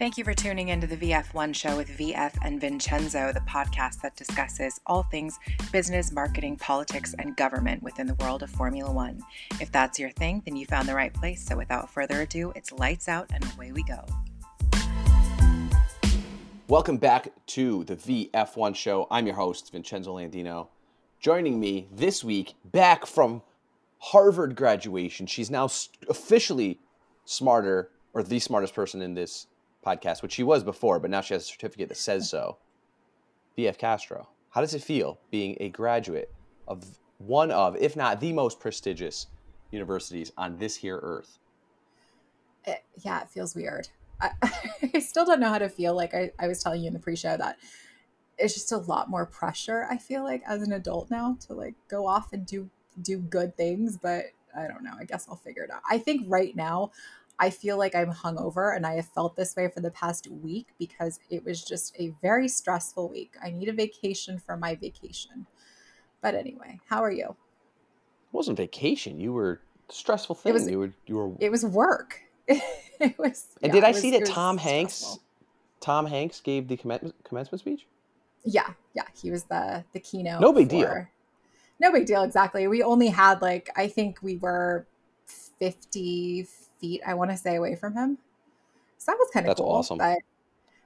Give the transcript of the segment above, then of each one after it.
Thank you for tuning into the VF1 show with VF and Vincenzo, the podcast that discusses all things business, marketing, politics, and government within the world of Formula One. If that's your thing, then you found the right place. So without further ado, it's lights out and away we go. Welcome back to the VF1 show. I'm your host, Vincenzo Landino. Joining me this week, back from Harvard graduation. She's now officially smarter, or the smartest person in this podcast, which she was before, but now she has a certificate that says so. VF Castro, how does it feel being a graduate of one of, if not the most prestigious universities on this here earth? It, yeah, it feels weird. I, I, still don't know how to feel. Like I, I was telling you in the pre-show that it's just a lot more pressure. I feel like as an adult now to like go off and do do good things, but I don't know. I guess I'll figure it out. I think right now I feel like I'm hungover and I have felt this way for the past week because it was just a very stressful week. I need a vacation for my vacation. But anyway, how are you? It wasn't vacation. You were stressful thing. It was, you were you were It was work. it was And yeah, did I was, see that Tom Hanks Tom Hanks gave the commencement speech? Yeah, yeah, he was the the keynote. No big for, deal. No big deal exactly. We only had like I think we were 50 feet, I want to say, away from him. So that was kind of cool. awesome. But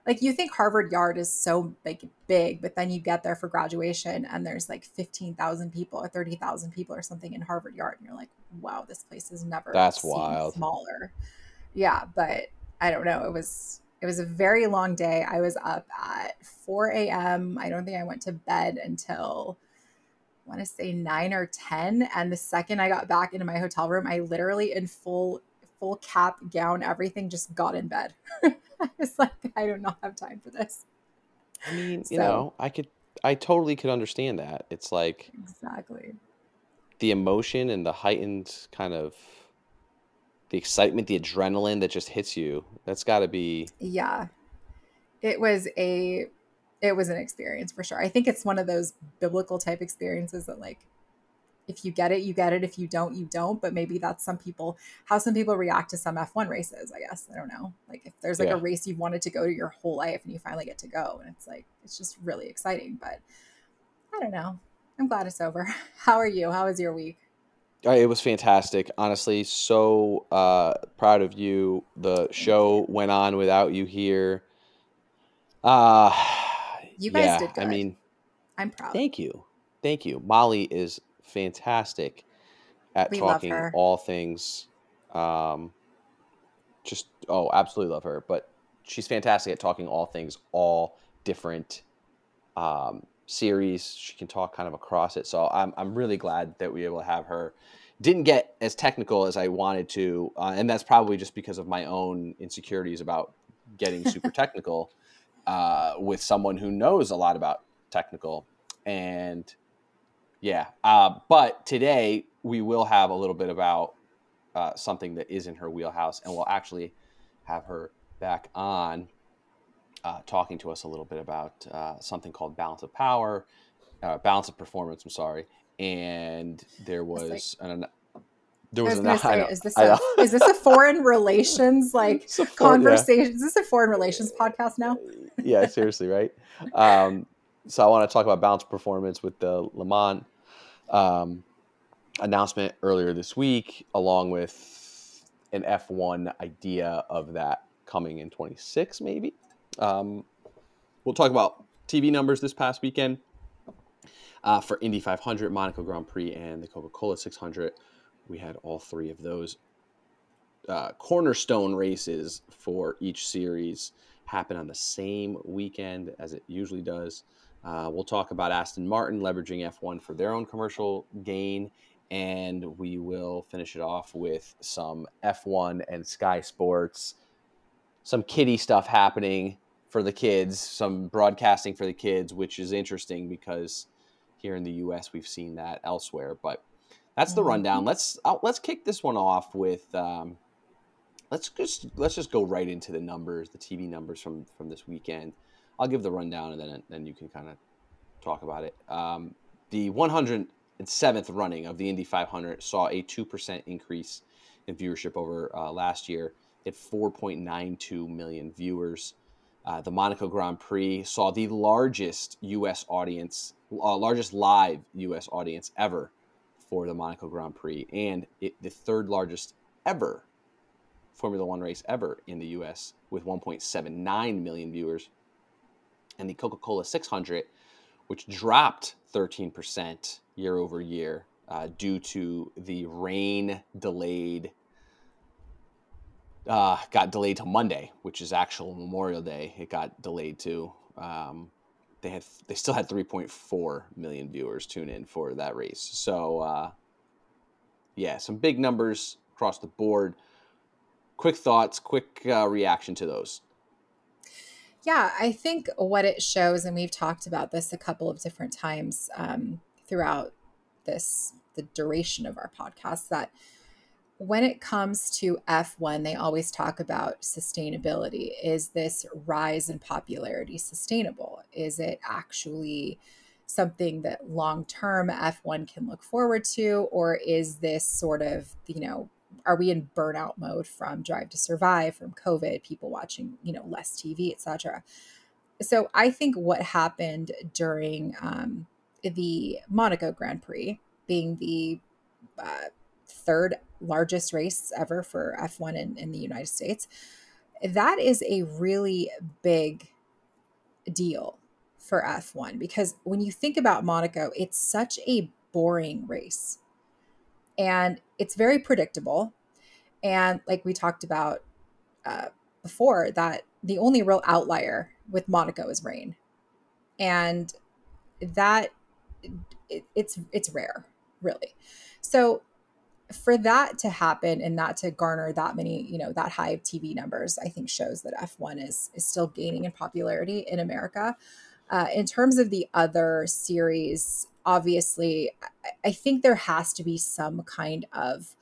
like you think Harvard Yard is so like big, but then you get there for graduation and there's like 15,000 people or 30,000 people or something in Harvard Yard. And you're like, wow, this place is never That's wild. smaller. Yeah. But I don't know. It was, it was a very long day. I was up at 4 a.m. I don't think I went to bed until I want to say 9 or 10. And the second I got back into my hotel room, I literally in full full cap, gown, everything, just got in bed. I was like, I do not have time for this. I mean, so, you know, I could, I totally could understand that. It's like exactly the emotion and the heightened kind of the excitement, the adrenaline that just hits you. That's got to be. Yeah, it was a, it was an experience for sure. I think it's one of those biblical type experiences that like if you get it, you get it. If you don't, you don't. But maybe that's some people, how some people react to some F1 races, I guess. I don't know. Like if there's like yeah. a race you've wanted to go to your whole life and you finally get to go, and it's like, it's just really exciting. But I don't know. I'm glad it's over. How are you? How was your week? Uh, it was fantastic. Honestly, so uh, proud of you. The show went on without you here. Uh, you guys yeah, did good. I mean, I'm proud. Thank you. Thank you. Molly is fantastic at we talking all things. Um, just oh, absolutely love her. But she's fantastic at talking all things, all different um, series. She can talk kind of across it. So I'm I'm really glad that we were able to have her. Didn't get as technical as I wanted to, uh, and that's probably just because of my own insecurities about getting super technical uh, with someone who knows a lot about technical. And yeah. Uh, but today we will have a little bit about uh, something that is in her wheelhouse, and we'll actually have her back on uh, talking to us a little bit about uh, something called balance of power, uh, balance of performance. I'm sorry. And there was an, there was, was say, is this a, is this a foreign relations like conversation? Yeah. Is this a foreign relations podcast now? yeah, seriously, right? Um, so I want to talk about balance performance with the Le Mans um, announcement earlier this week, along with an F1 idea of that coming in 26, maybe. Um, we'll talk about TV numbers this past weekend uh, for Indy 500, Monaco Grand Prix, and the Coca Cola 600. We had all three of those uh, cornerstone races for each series happen on the same weekend as it usually does. Uh, we'll talk about Aston Martin leveraging F1 for their own commercial gain. And we will finish it off with some F1 and Sky Sports, some kiddie stuff happening for the kids, some broadcasting for the kids, which is interesting because here in the U.S. we've seen that elsewhere. But that's the rundown. Mm-hmm. Let's uh, let's kick this one off with um, let's just let's just go right into the numbers, the TV numbers from from this weekend. I'll give the rundown and then then you can kind of talk about it. Um, the 107th running of the Indy 500 saw a two percent increase in viewership over uh, last year. at 4.92 million viewers. Uh, the Monaco Grand Prix saw the largest U.S. audience, uh, largest live U.S. audience ever for the Monaco Grand Prix, and it, the third largest ever Formula One race ever in the U.S. with 1.79 million viewers. And the Coca Cola 600, which dropped 13% year over year uh, due to the rain delayed uh, got delayed to Monday, which is actual Memorial Day. It got delayed to. Um, they had they still had 3.4 million viewers tune in for that race. So uh, yeah, some big numbers across the board. Quick thoughts, quick uh, reaction to those. Yeah, I think what it shows, and we've talked about this a couple of different times um, throughout this the duration of our podcast, that when it comes to F1, they always talk about sustainability. Is this rise in popularity sustainable? Is it actually something that long term F1 can look forward to? Or is this sort of, you know, are we in burnout mode from Drive to Survive, from COVID, people watching, you know, less TV, etc. So I think what happened during um, the Monaco Grand Prix, being the uh, third largest race ever for F1 in, in the United States. That is a really big deal for F1 because when you think about Monaco, it's such a boring race and it's very predictable. And like we talked about uh, before, that the only real outlier with Monaco is rain, and that it, it's it's rare, really. So for that to happen and that to garner that many, you know, that high of TV numbers, I think shows that F1 is is still gaining in popularity in America. Uh, in terms of the other series, obviously, I, think there has to be some kind of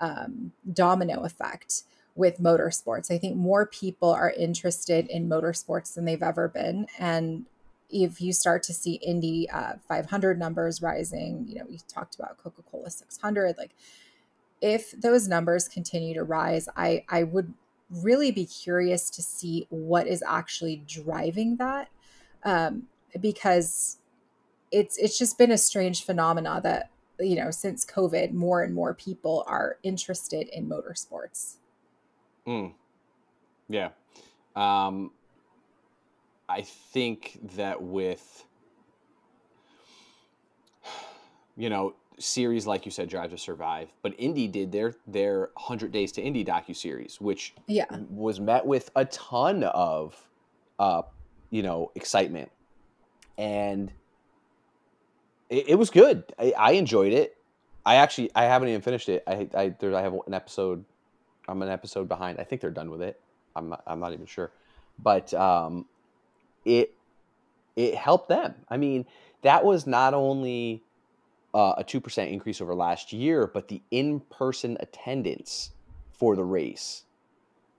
um, domino effect with motorsports. I think more people are interested in motorsports than they've ever been, and if you start to see Indy uh, 500 numbers rising, you know, we talked about Coca Cola 600, like if those numbers continue to rise, I, I would really be curious to see what is actually driving that. Um, because it's it's just been a strange phenomena that you know since COVID, more and more people are interested in motorsports. Mm. Yeah, um, I think that with you know series like you said drive to survive but indy did their their 100 days to indy docu series which yeah was met with a ton of uh you know excitement and it, it was good. I, I, enjoyed it. I actually i haven't even finished it. I i there i have an episode i'm an episode behind. I think they're done with it. I'm not, i'm not even sure. But um it it helped them. I mean that was not only uh, a 2% increase over last year, but the in person attendance for the race,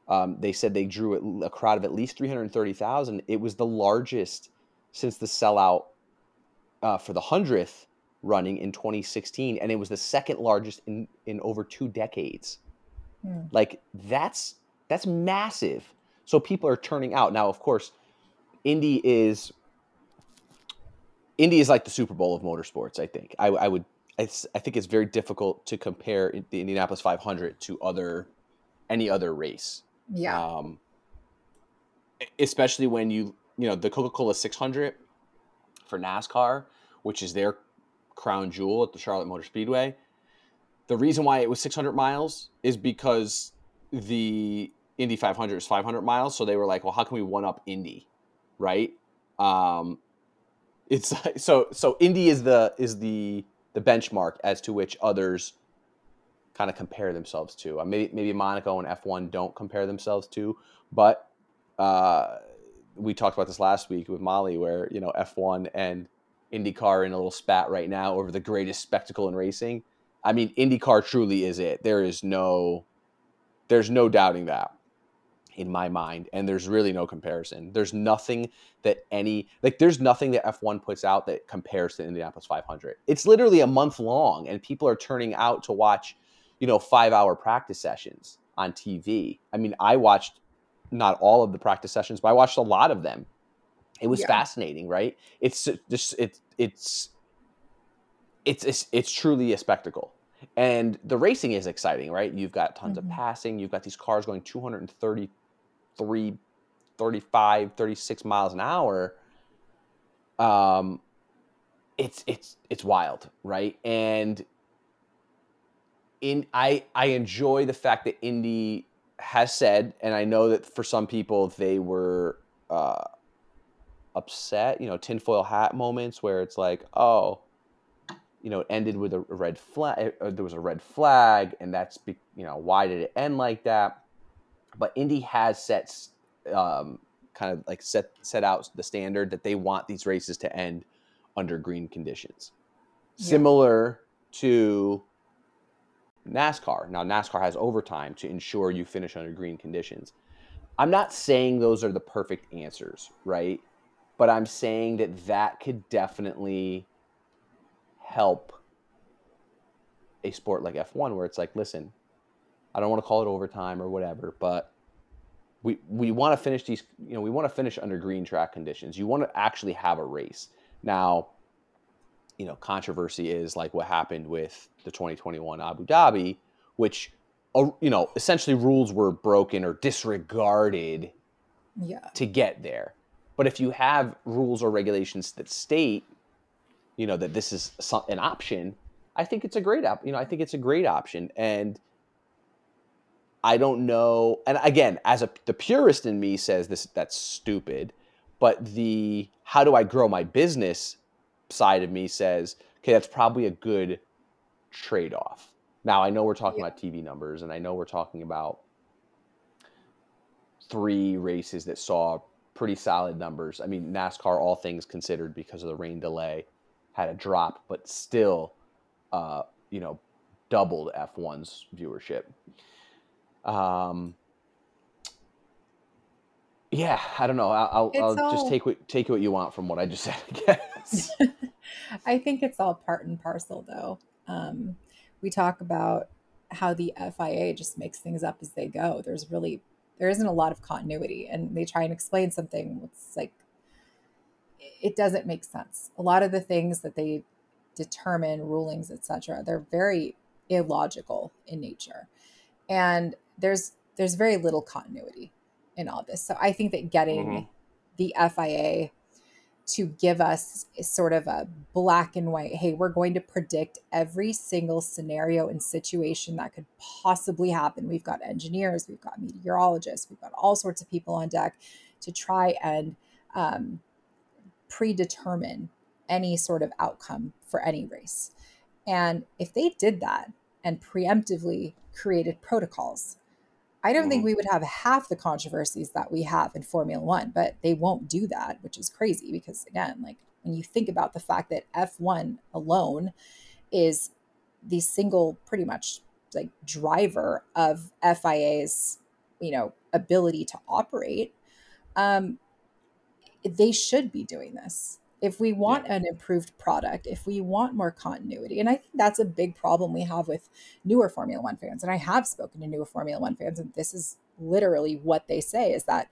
um, they said they drew a crowd of at least 330,000. It was the largest since the sellout uh, for the 100th running in 2016, and it was the second largest in, in over two decades. Hmm. Like, that's that's massive. So people are turning out. Now, of course, Indy is Indy is like the Super Bowl of motorsports. I think I, I would. I, I, think it's very difficult to compare the Indianapolis 500 to other any other race. Yeah. Um, especially when you you know the Coca Cola 600 for NASCAR, which is their crown jewel at the Charlotte Motor Speedway. The reason why it was 600 miles is because the Indy 500 is 500 miles. So they were like, well, how can we one up Indy, right? Um, it's so so Indy is the is the the benchmark as to which others kind of compare themselves to. Uh, maybe maybe Monaco and F1 don't compare themselves to, but uh, we talked about this last week with Molly, where you know F1 and IndyCar in a little spat right now over the greatest spectacle in racing. I mean, IndyCar truly is it. There is no, there's no doubting that in my mind and there's really no comparison there's nothing that any like there's nothing that f1 puts out that compares to indianapolis 500 it's literally a month long and people are turning out to watch you know five hour practice sessions on TV. I mean, I watched not all of the practice sessions, but I watched a lot of them. It was Yeah. fascinating, right? It's just it's it's it's it's, it's truly a spectacle. And the racing is exciting, right? You've got tons Mhm. of passing, you've got these cars going 233 35 36 miles an hour. Um it's it's it's wild, right? And in I I enjoy the fact that Indy has said, and I know that for some people they were uh, upset, you know, tinfoil hat moments where it's like, oh, you know, it ended with a red flag. There was a red flag, and that's be, you know why did it end like that? But Indy has set um, kind of like set set out the standard that they want these races to end under green conditions, Yeah. similar to NASCAR. Now, NASCAR has overtime to ensure you finish under green conditions. I'm not saying those are the perfect answers, right? But I'm saying that that could definitely help a sport like F1 where it's like, listen, I don't want to call it overtime or whatever, but we we want to finish these, you know, we want to finish under green track conditions. You want to actually have a race. Now, you know, controversy is like what happened with the 2021 Abu Dhabi, which uh, you know, essentially rules were broken or disregarded Yeah. to get there. But if you have rules or regulations that state, you know, that this is an option, I think it's a great op. You know, I think it's a great option, and I don't know. And again, as a the purist in me says this that's stupid, but the how do I grow my business side of me says, okay, that's probably a good trade off. Now I know we're talking Yeah. about TV numbers, and I know we're talking about three races that saw pretty solid numbers. I mean, NASCAR, all things considered, because of the rain delay, had a drop, but still, uh, you know, doubled F1's viewership. Um, yeah, I don't know. I'll, I'll, I'll just take what take what you want from what I just said. I. I think it's all part and parcel, though. Um, we talk about how the FIA just makes things up as they go. There's really there isn't a lot of continuity, and they try and explain something. It's like it doesn't make sense. A lot of the things that they determine, rulings, etc., they're very illogical in nature, and there's there's very little continuity in all this. So I think that getting Mhm. the FIA to give us sort of a black and white hey we're going to predict every single scenario and situation that could possibly happen. We've got engineers we've got meteorologists we've got all sorts of people on deck to try and um, predetermine any sort of outcome for any race. And if they did that and preemptively created protocols I don't think Mhm. we would have half the controversies that we have in Formula One, but they won't do that, which is crazy because, again, like when you think about the fact that F1 alone is the single, pretty much like driver of FIA's, you know, ability to operate, um, they should be doing this. If we want an improved product, if we want more continuity, and I think that's a big problem we have with newer Formula One fans, and I have spoken to newer Formula One fans, and this is literally what they say is that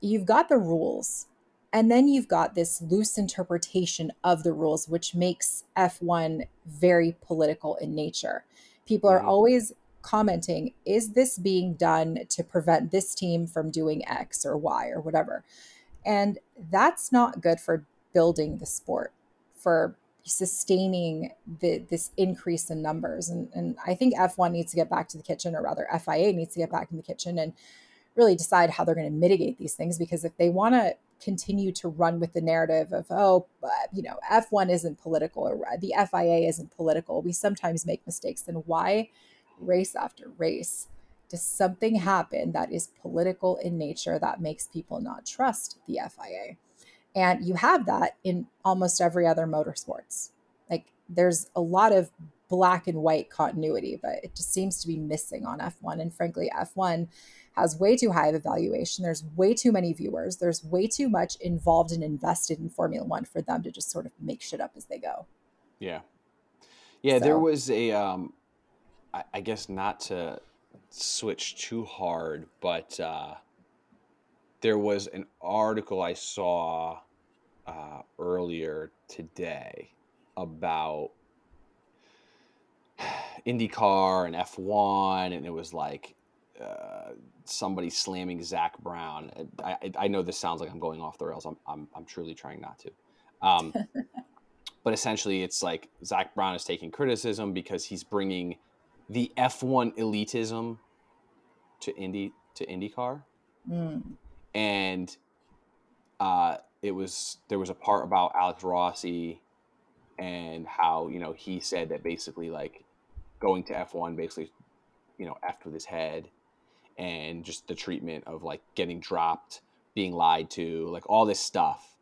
you've got the rules, and then you've got this loose interpretation of the rules, which makes F1 very political in nature. People are Mhm. always commenting, is this being done to prevent this team from doing X or Y or whatever? And that's not good for building the sport, for sustaining the, this increase in numbers. And, and I think F1 needs to get back to the kitchen, or rather, FIA needs to get back in the kitchen and really decide how they're going to mitigate these things. Because if they want to continue to run with the narrative of, oh, you know, F1 isn't political or the FIA isn't political, we sometimes make mistakes, then why race after race? Does something happen that is political in nature that makes people not trust the FIA? And you have that in almost every other motorsports. Like there's a lot of black and white continuity, but it just seems to be missing on F1. And frankly, F1 has way too high of a valuation. There's way too many viewers. There's way too much involved and invested in Formula One for them to just sort of make shit up as they go. Yeah. Yeah, there was a um I, I guess not to switch too hard, but uh, there was an article I saw uh, earlier today about IndyCar and F1, and it was like uh, somebody slamming Zak Brown. I, I, know this sounds like I'm going off the rails. I'm, I'm, I'm truly trying not to. Um, but essentially, it's like Zak Brown is taking criticism because he's bringing the F1 elitism to Indy to IndyCar, mm. And uh, it was there was a part about Alex Rossi and how you know he said that basically like going to F1 basically you know effed with his head and just the treatment of like getting dropped, being lied to, like all this stuff.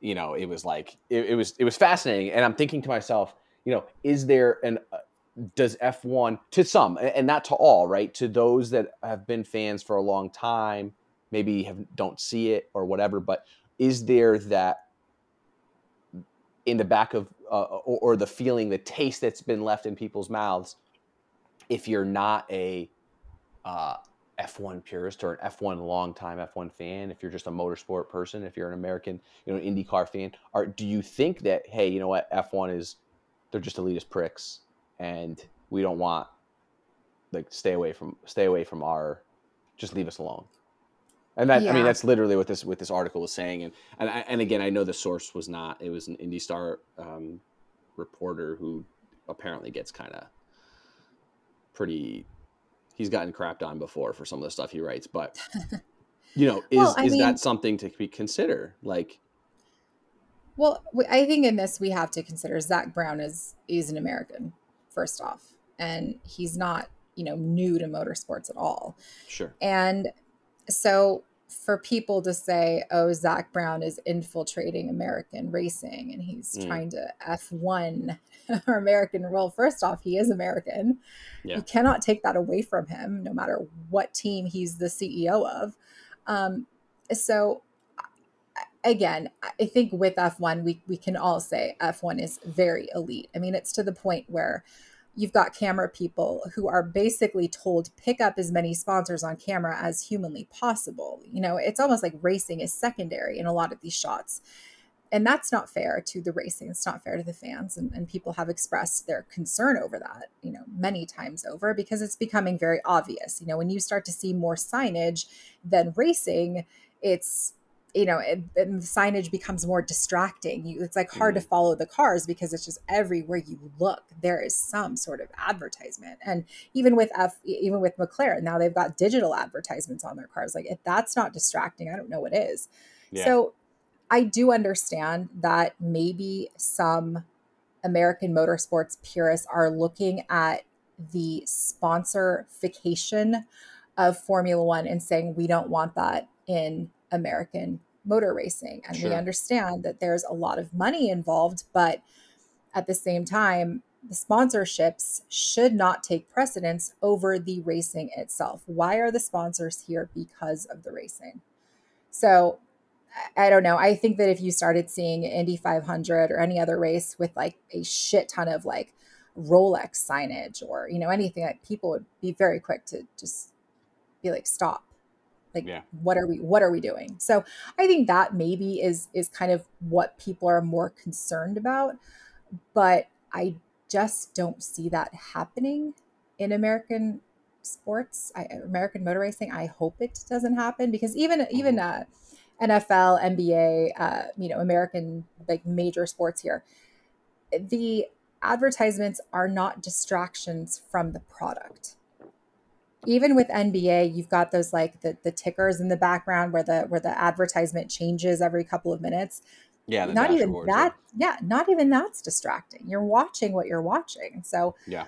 You know, it was like it, it was it was fascinating, and I'm thinking to myself, you know, is there an uh, does F1 to some and not to all, right? To those that have been fans for a long time, maybe have don't see it or whatever, but is there that in the back of uh, or, or, the feeling, the taste that's been left in people's mouths if you're not a uh, F1 purist or an F1 longtime F1 fan, if you're just a motorsport person, if you're an American, you know, IndyCar fan, are do you think that hey, you know what, F1 is they're just elitist pricks and we don't want like stay away from stay away from our just leave us alone. And that yeah. I mean that's literally what this what this article was saying and and and again I know the source was not it was an IndyStar um, reporter who apparently gets kind of pretty he's gotten crapped on before for some of the stuff he writes, but you know, is well, is mean, that something to be consider? Like, well, I think in this we have to consider Zak Brown is is an American first off, and he's not you know new to motorsports at all. Sure. And so for people to say, oh, Zak Brown is infiltrating American racing and he's mm. trying to F1 or American rule, first off, he is American. Yeah. You cannot take that away from him, no matter what team he's the CEO of. Um, so, again, I think with F1, we, we can all say F1 is very elite. I mean, it's to the point where you've got camera people who are basically told pick up as many sponsors on camera as humanly possible. You know, it's almost like racing is secondary in a lot of these shots. And that's not fair to the racing. It's not fair to the fans. And, and people have expressed their concern over that, you know, many times over because it's becoming very obvious. You know, when you start to see more signage than racing, it's you know, and, and the signage becomes more distracting. You, it's like hard mm. to follow the cars because it's just everywhere you look, there is some sort of advertisement. And even with F, even with McLaren, now they've got digital advertisements on their cars. Like if that's not distracting, I don't know what is. Yeah. So I do understand that maybe some American motorsports purists are looking at the sponsorification of Formula One and saying we don't want that in American motor racing. And sure. we understand that there's a lot of money involved, but at the same time, the sponsorships should not take precedence over the racing itself. Why are the sponsors here? Because of the racing. So I don't know. I think that if you started seeing Indy 500 or any other race with like a shit ton of like Rolex signage or, you know, anything like people would be very quick to just be like, stop like yeah. what are we what are we doing so i think that maybe is is kind of what people are more concerned about but i just don't see that happening in american sports I, american motor racing i hope it doesn't happen because even even mm-hmm. uh nfl nba uh you know american like major sports here the advertisements are not distractions from the product even with NBA, you've got those like the the tickers in the background where the where the advertisement changes every couple of minutes. Yeah, not even that. Yeah. yeah, not even that's distracting. You're watching what you're watching. So yeah,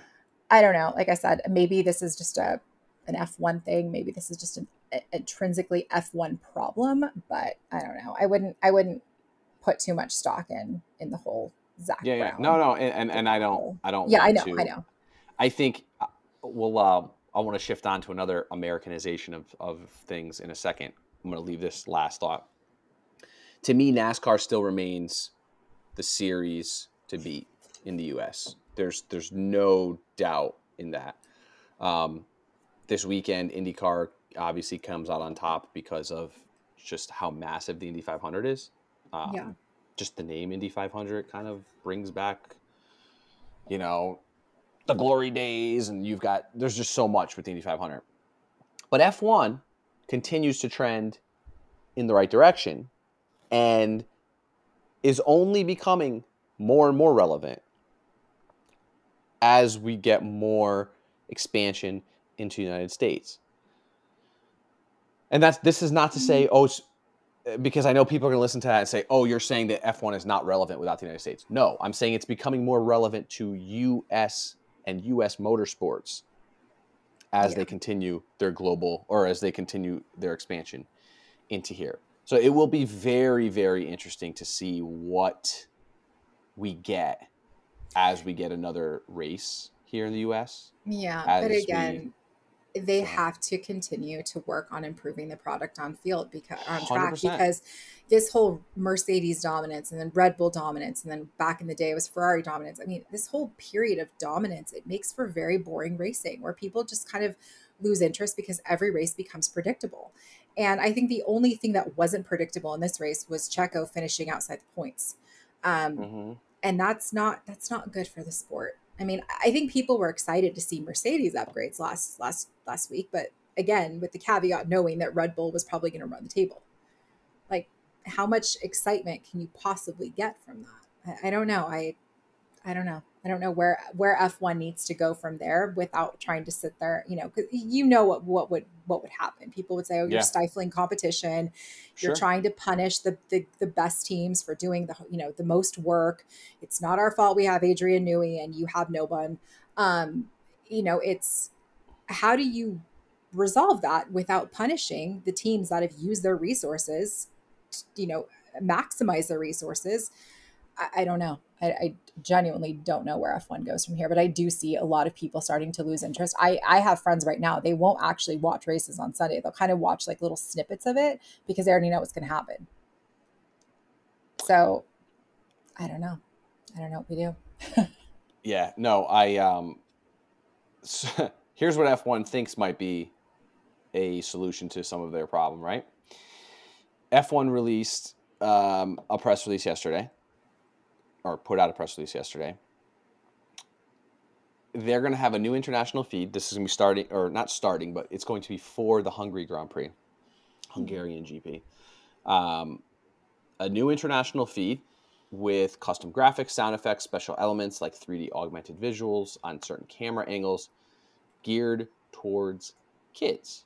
I don't know. Like I said, maybe this is just a an F1 thing. Maybe this is just an intrinsically F1 problem. But I don't know. I wouldn't. I wouldn't put too much stock in in the whole Zak. Yeah, Brown yeah. No, no, and and, and I don't. I don't. Yeah, I know. To, I know. I think. Uh, well, uh, I want to shift on to another Americanization of, of things in a second. I'm going to leave this last thought. To me, NASCAR still remains the series to beat in the U.S. There's there's no doubt in that. Um, this weekend, IndyCar obviously comes out on top because of just how massive the Indy 500 is. Um, Yeah. Just the name Indy 500 kind of brings back, you know, the glory days, and you've got there's just so much with the Indy 500. But F1 continues to trend in the right direction and is only becoming more and more relevant as we get more expansion into the United States. And that's this is not to say oh because I know people are going to listen to that and say oh you're saying that F1 is not relevant without the United States. No, I'm saying it's becoming more relevant to US and US motorsports as Yeah. they continue their global or as they continue their expansion into here. So it will be very very interesting to see what we get as we get another race here in the US. Yeah, but again, they have to continue to work on improving the product on field because on track 100%. because this whole Mercedes dominance and then Red Bull dominance and then back in the day it was Ferrari dominance. I mean, this whole period of dominance it makes for very boring racing where people just kind of lose interest because every race becomes predictable. And I think the only thing that wasn't predictable in this race was Checo finishing outside the points. Um, hmm and that's not that's not good for the sport. I mean, I think people were excited to see Mercedes upgrades last last last week, but again, with the caveat knowing that Red Bull was probably going to run the table. Like, how much excitement can you possibly get from that? I, I don't know. I I don't know. I don't know where where F1 needs to go from there without trying to sit there, you know, because you know what what would what would happen. People would say, "Oh, you're Yeah. stifling competition Sure. you're trying to punish the, the the best teams for doing the you know the most work it's not our fault we have adrian newey and you have no one um you know it's how do you resolve that without punishing the teams that have used their resources t- you know maximize their resources i, I don't know I, I genuinely don't know where f1 goes from here but i do see a lot of people starting to lose interest. I i have friends right now they won't actually watch races on sunday. They'll kind of watch like little snippets of it because they already know what's going to happen. So i don't know. I don't know what we do. Yeah, no, I um so, here's what F1 thinks might be a solution to some of their problem, right? F1 released um, a press release yesterday, or put out a press release yesterday. They're going to have a new international feed. This is going to be starting, or not starting, but it's going to be for the Hungary Grand Prix, Hungarian GP. Um, a new international feed with custom graphics, sound effects, special elements like 3D augmented visuals on certain camera angles geared towards kids.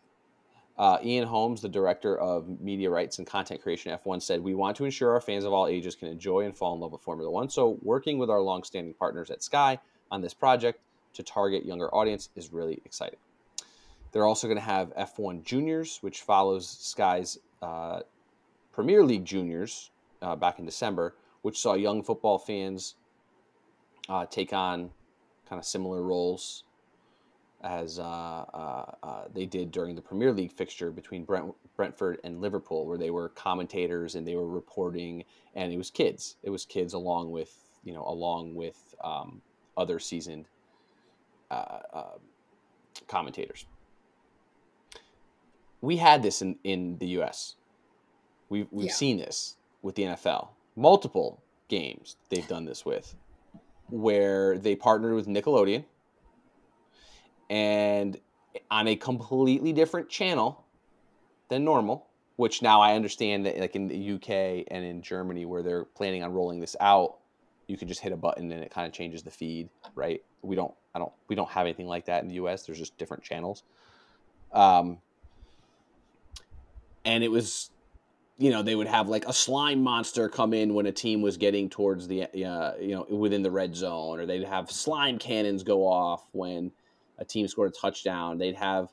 Uh, Ian Holmes, the director of media rights and content creation at F1, said, We want to ensure our fans of all ages can enjoy and fall in love with Formula One. So, working with our longstanding partners at Sky on this project to target younger audience is really exciting. They're also going to have F1 Juniors, which follows Sky's uh, Premier League Juniors uh, back in December, which saw young football fans uh, take on kind of similar roles as uh, uh, uh, they did during the Premier League fixture between Brent, Brentford and Liverpool, where they were commentators and they were reporting, and it was kids. It was kids along with you know along with um, other seasoned commentators. We had this in, in the U.S. We've we've Yeah. seen this with the NFL. Multiple games they've done this with, where they partnered with Nickelodeon and on a completely different channel than normal which now i understand that like in the uk and in germany where they're planning on rolling this out you can just hit a button and it kind of changes the feed right? We don't i don't we don't have anything like that in the us there's just different channels. Um and it was you know they would have like a slime monster come in when a team was getting towards the uh, you know within the red zone or they'd have slime cannons go off when a team scored a touchdown they'd have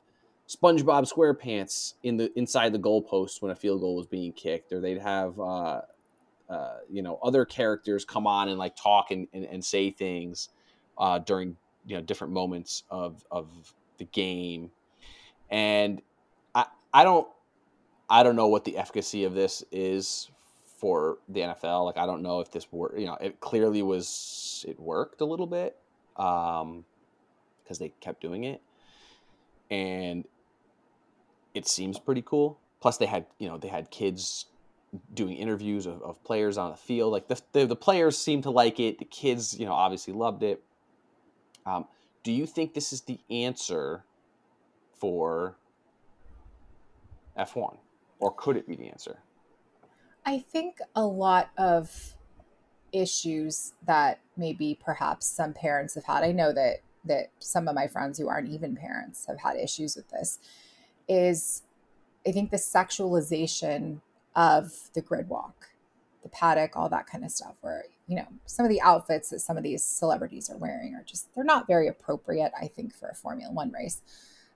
spongebob squarepants in the inside the goalpost when a field goal was being kicked or they'd have uh, uh, you know other characters come on and like talk and, and, and say things uh, during you know different moments of of the game and i i don't I don't know what the efficacy of this is for the NFL. Like, I don't know if this worked. You know, it clearly was. It worked a little bit um, because they kept doing it. and it seems pretty cool. Plus, they had you know they had kids doing interviews of, of players on the field. Like the, the, the players seemed to like it. The kids, you know, obviously loved it. Um, do you think this is the answer for F1, or could it be the answer? I think a lot of issues that maybe perhaps some parents have had. I know that that some of my friends who aren't even parents have had issues with this. Is I think the sexualization of the grid walk, the paddock, all that kind of stuff, where, you know, some of the outfits that some of these celebrities are wearing are just, they're not very appropriate, I think, for a Formula One race.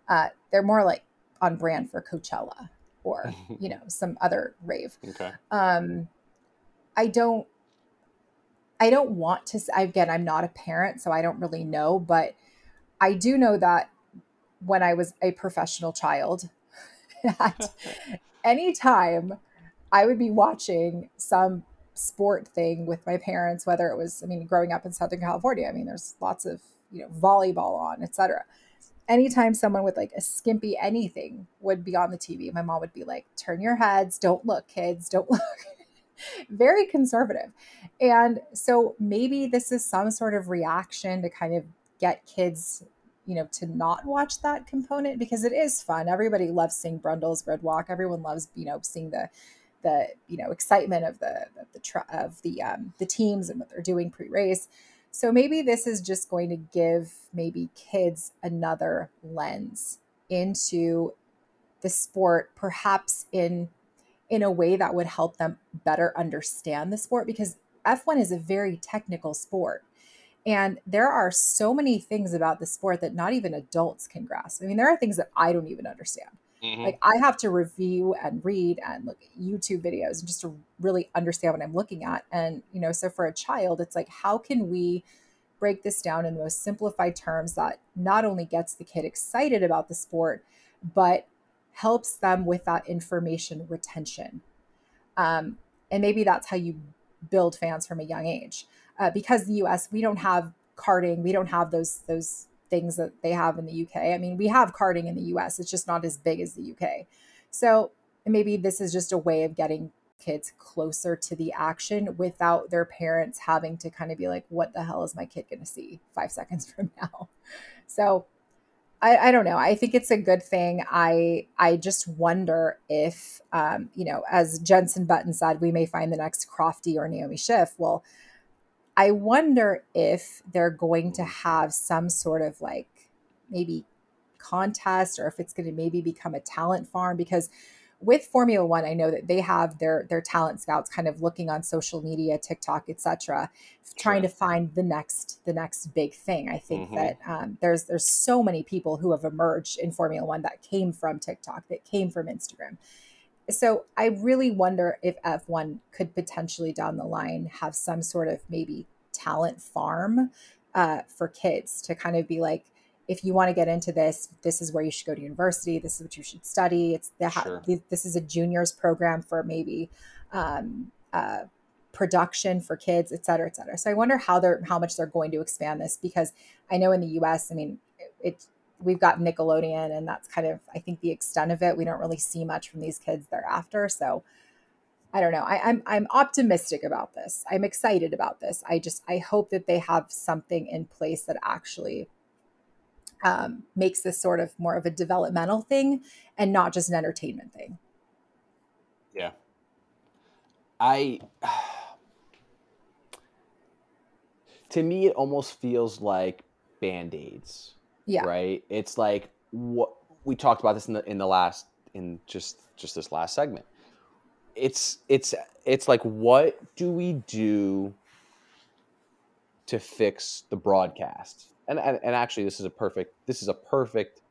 Uh, they're more like on brand for Coachella or, you know, some other rave. Okay. Um, I don't, I don't want to, again, I'm not a parent, so I don't really know, but I do know that when I was a professional child, at any time I would be watching some sport thing with my parents, whether it was, I mean, growing up in Southern California, I mean, there's lots of, you know, volleyball on, etc. Anytime someone with like a skimpy anything would be on the TV, my mom would be like, turn your heads, don't look, kids, don't look. Very conservative. And so maybe this is some sort of reaction to kind of get kids you know to not watch that component because it is fun everybody loves seeing brundle's grid walk everyone loves you know seeing the the you know excitement of the of the of the um, the teams and what they're doing pre-race. So maybe this is just going to give maybe kids another lens into the sport, perhaps in in a way that would help them better understand the sport because F1 is a very technical sport. And there are so many things about the sport that not even adults can grasp. I mean, there are things that I don't even understand. Mm-hmm. Like I have to review and read and look at YouTube videos just to really understand what I'm looking at. And, you know, so for a child, it's like, how can we break this down in the most simplified terms that not only gets the kid excited about the sport, but helps them with that information retention. Um, and maybe that's how you build fans from a young age. Uh, because the US, we don't have karting, we don't have those those things that they have in the UK. I mean, we have karting in the US, it's just not as big as the UK. So maybe this is just a way of getting kids closer to the action without their parents having to kind of be like, what the hell is my kid going to see five seconds from now? So I, I, don't know. I think it's a good thing. I I just wonder if, um, you know, as Jensen Button said, we may find the next Crofty or Naomi Schiff. Well, I wonder if they're going to have some sort of like maybe contest or if it's going to maybe become a talent farm because with Formula 1 I know that they have their their talent scouts kind of looking on social media TikTok etc trying to find the next the next big thing. I think mm-hmm. that um, there's there's so many people who have emerged in Formula 1 that came from TikTok that came from Instagram. So I really wonder if F1 could potentially down the line have some sort of maybe talent farm uh, for kids to kind of be like, if you want to get into this, this is where you should go to university. This is what you should study. It's the sure. this is a juniors program for maybe um, uh, production for kids, et cetera, et cetera. So I wonder how they're how much they're going to expand this because I know in the U.S. I mean, it, it we've got Nickelodeon, and that's kind of I think the extent of it. We don't really see much from these kids thereafter. So I don't know. I, I'm I'm optimistic about this. I'm excited about this. I just I hope that they have something in place that actually um, makes this sort of more of a developmental thing and not just an entertainment thing. Yeah. I to me it almost feels like band-aids yeah. Right. It's like what we talked about this in the in the last in just just this last segment. It's it's it's like what do we do to fix the broadcast? And and, and actually this is a perfect this is a perfect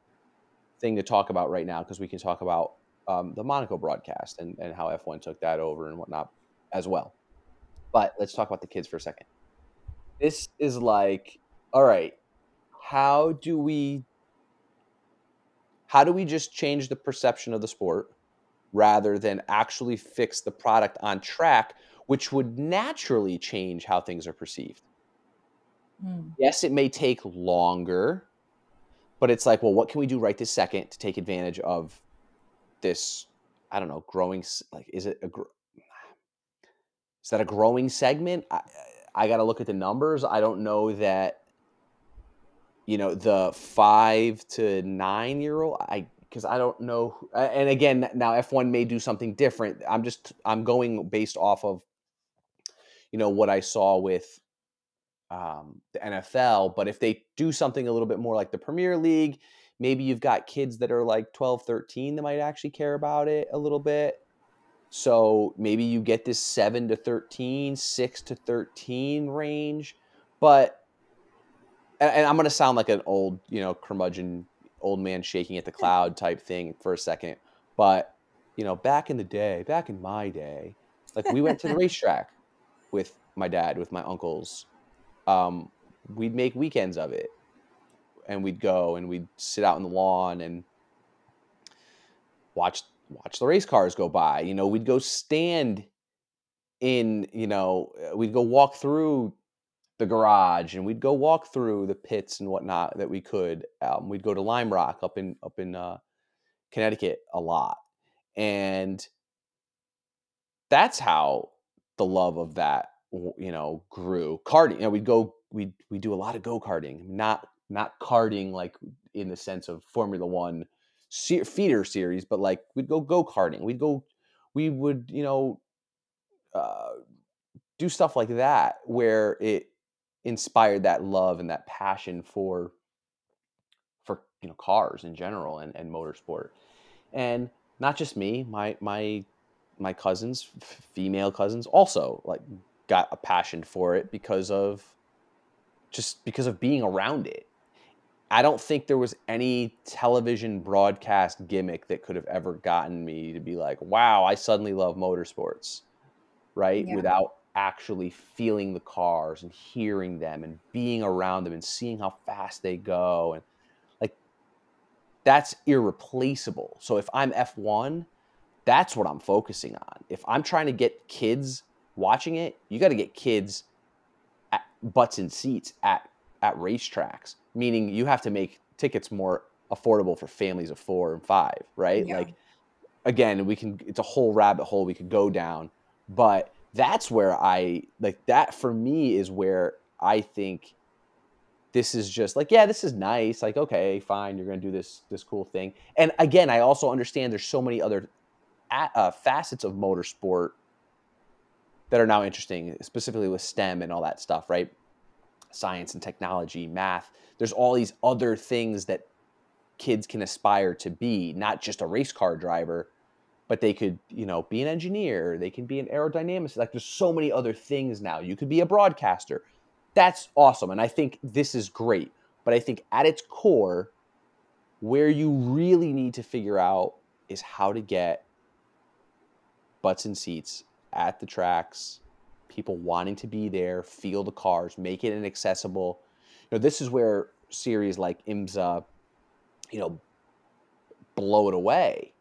thing to talk about right now because we can talk about um, the Monaco broadcast and, and how F1 took that over and whatnot as well. But let's talk about the kids for a second. This is like, all right, how do we how do we just change the perception of the sport rather than actually fix the product on track which would naturally change how things are perceived mm. yes it may take longer but it's like, well, what can we do right this second to take advantage of this? I don't know, growing. Like, is it a is that a growing segment? I, I got to look at the numbers. I don't know that. You know, the five to nine year old. I because I don't know. And again, now F1 may do something different. I'm just I'm going based off of you know what I saw with um, the NFL. But if they do something a little bit more like the Premier League, maybe you've got kids that are like 12, 13 that might actually care about it a little bit. So maybe you get this 7 to 13, 6 to 13 range. But and I'm going to sound like an old, you know, curmudgeon, old man shaking at the cloud type thing for a second. But, you know, back in the day, back in my day, like we went to the racetrack with my dad, with my uncles. Um, we'd make weekends of it, and we'd go and we'd sit out in the lawn and watch watch the race cars go by. You know, we'd go stand in. You know, we'd go walk through the garage and we'd go walk through the pits and whatnot that we could. Um, we'd go to Lime Rock up in up in uh, Connecticut a lot, and that's how the love of that you know grew. Karting you know we'd go we we do a lot of go-karting not not karting like in the sense of formula one feeder series but like we'd go go-karting. We'd go we would you know uh, do stuff like that where it inspired that love and that passion for for you know cars in general and, and motorsport. And not just me my my my cousins, female cousins, also like got a passion for it because of just because of being around it. I don't think there was any television broadcast gimmick that could have ever gotten me to be like, wow, I suddenly love motorsports, right? Yeah. Without actually feeling the cars and hearing them and being around them and seeing how fast they go. And like, that's irreplaceable. So if I'm F1, that's what I'm focusing on. If I'm trying to get kids watching it, you got to get kids at butts and seats at at racetracks. Meaning you have to make tickets more affordable for families of four and five, right? Yeah. Like again, we can it's a whole rabbit hole we could go down, but that's where I like that for me is where I think this is just like yeah this is nice like okay fine you're going to do this this cool thing and again i also understand there's so many other uh, facets of motorsport that are now interesting, specifically with STEM and all that stuff, right? Science and technology, math. There's all these other things that kids can aspire to be, not just a race car driver, but they could, you know, be an engineer, they can be an aerodynamicist. Like there's so many other things now. You could be a broadcaster. That's awesome. And I think this is great. But I think at its core, where you really need to figure out is how to get butts and seats at the tracks, people wanting to be there, feel the cars, make it inaccessible. You know, this is where series like IMSA, you know, blow it away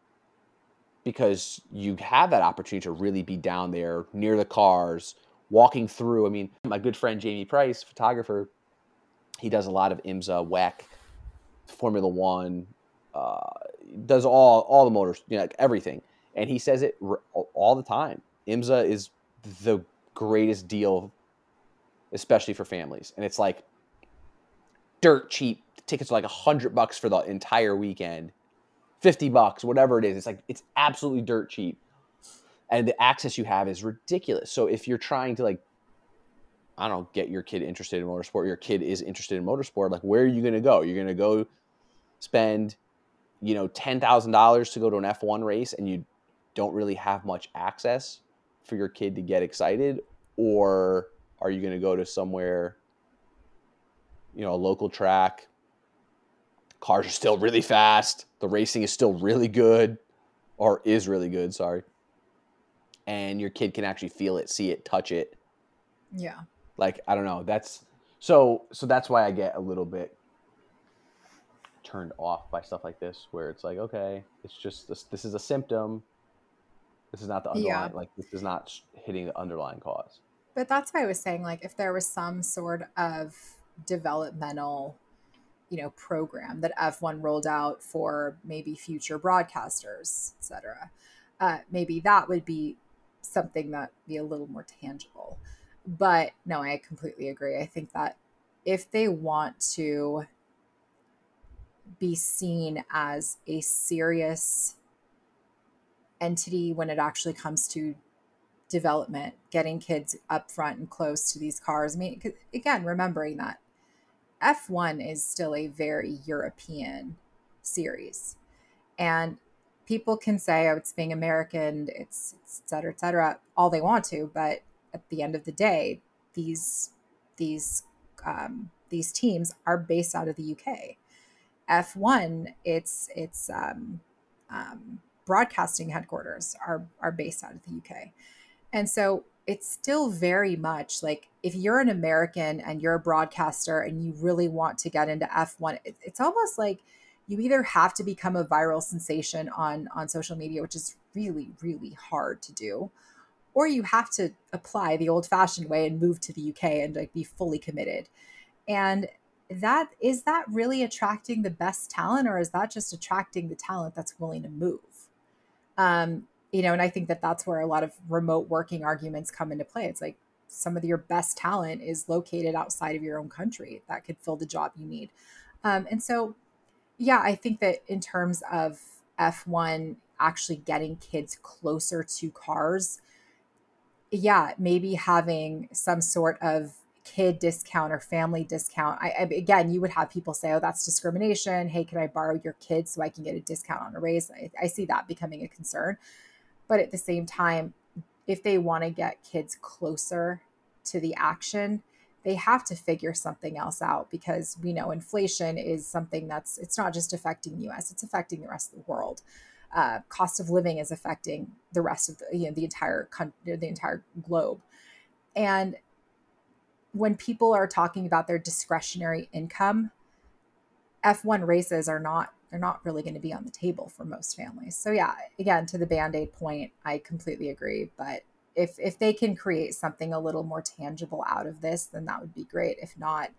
because you have that opportunity to really be down there near the cars, walking through. I mean, my good friend Jamie Price, photographer, he does a lot of IMSA, WEC, Formula One, uh, does all all the motors, you know, like everything and he says it all the time. IMSA is the greatest deal, especially for families, and it's like dirt cheap. Tickets are like a hundred bucks for the entire weekend, fifty bucks, whatever it is. It's like it's absolutely dirt cheap, and the access you have is ridiculous. So if you're trying to like I don't get your kid interested in motorsport. Your kid is interested in motorsport. Like, where are you going to go? You're going to go spend, you know, ten thousand dollars to go to an F1 race, and you don't really have much access for your kid to get excited or are you going to go to somewhere you know a local track? Cars are still really fast. The racing is still really good or is really good sorry. And your kid can actually feel it see it touch it. Yeah. Like i don't know that's so so that's why i get a little bit turned off by stuff like this where it's like okay it's just this this is a symptom this is not the underlying, yeah. like this is not hitting the underlying cause. But that's why I was saying, like, if there was some sort of developmental you know program that F1 rolled out for maybe future broadcasters, etc. Uh, maybe that would be something that be a little more tangible. But no, I completely agree. I think that if they want to be seen as a serious entity when it actually comes to development, getting kids up front and close to these cars. I mean, again, remembering that F1 is still a very European series. And people can say, oh, it's being American, it's, it's et cetera, et cetera, all they want to. But at the end of the day, these, these, um, these teams are based out of the UK. F1, it's, it's, um, um, broadcasting headquarters are, are based out of the UK. And so it's still very much like if you're an American and you're a broadcaster and you really want to get into F1, it's almost like you either have to become a viral sensation on on social media, which is really really hard to do, or you have to apply the old-fashioned way and move to the UK and like be fully committed. And that is that really attracting the best talent or is that just attracting the talent that's willing to move? Um, you know, and I think that that's where a lot of remote working arguments come into play. It's like some of your best talent is located outside of your own country that could fill the job you need. Um, and so, yeah, I think that in terms of F1 actually getting kids closer to cars, yeah, maybe having some sort of kid discount or family discount. I, I, again, you would have people say, "Oh, that's discrimination." Hey, can I borrow your kid so I can get a discount on a raise? I, I see that becoming a concern. But at the same time, if they want to get kids closer to the action, they have to figure something else out because we know inflation is something that's it's not just affecting the US, it's affecting the rest of the world. Uh, cost of living is affecting the rest of the you know the entire country, the entire globe. And when people are talking about their discretionary income, F1 races are not they're not really going to be on the table for most families. So yeah, again, to the band-aid point, I completely agree. But if if they can create something a little more tangible out of this, then that would be great. If not,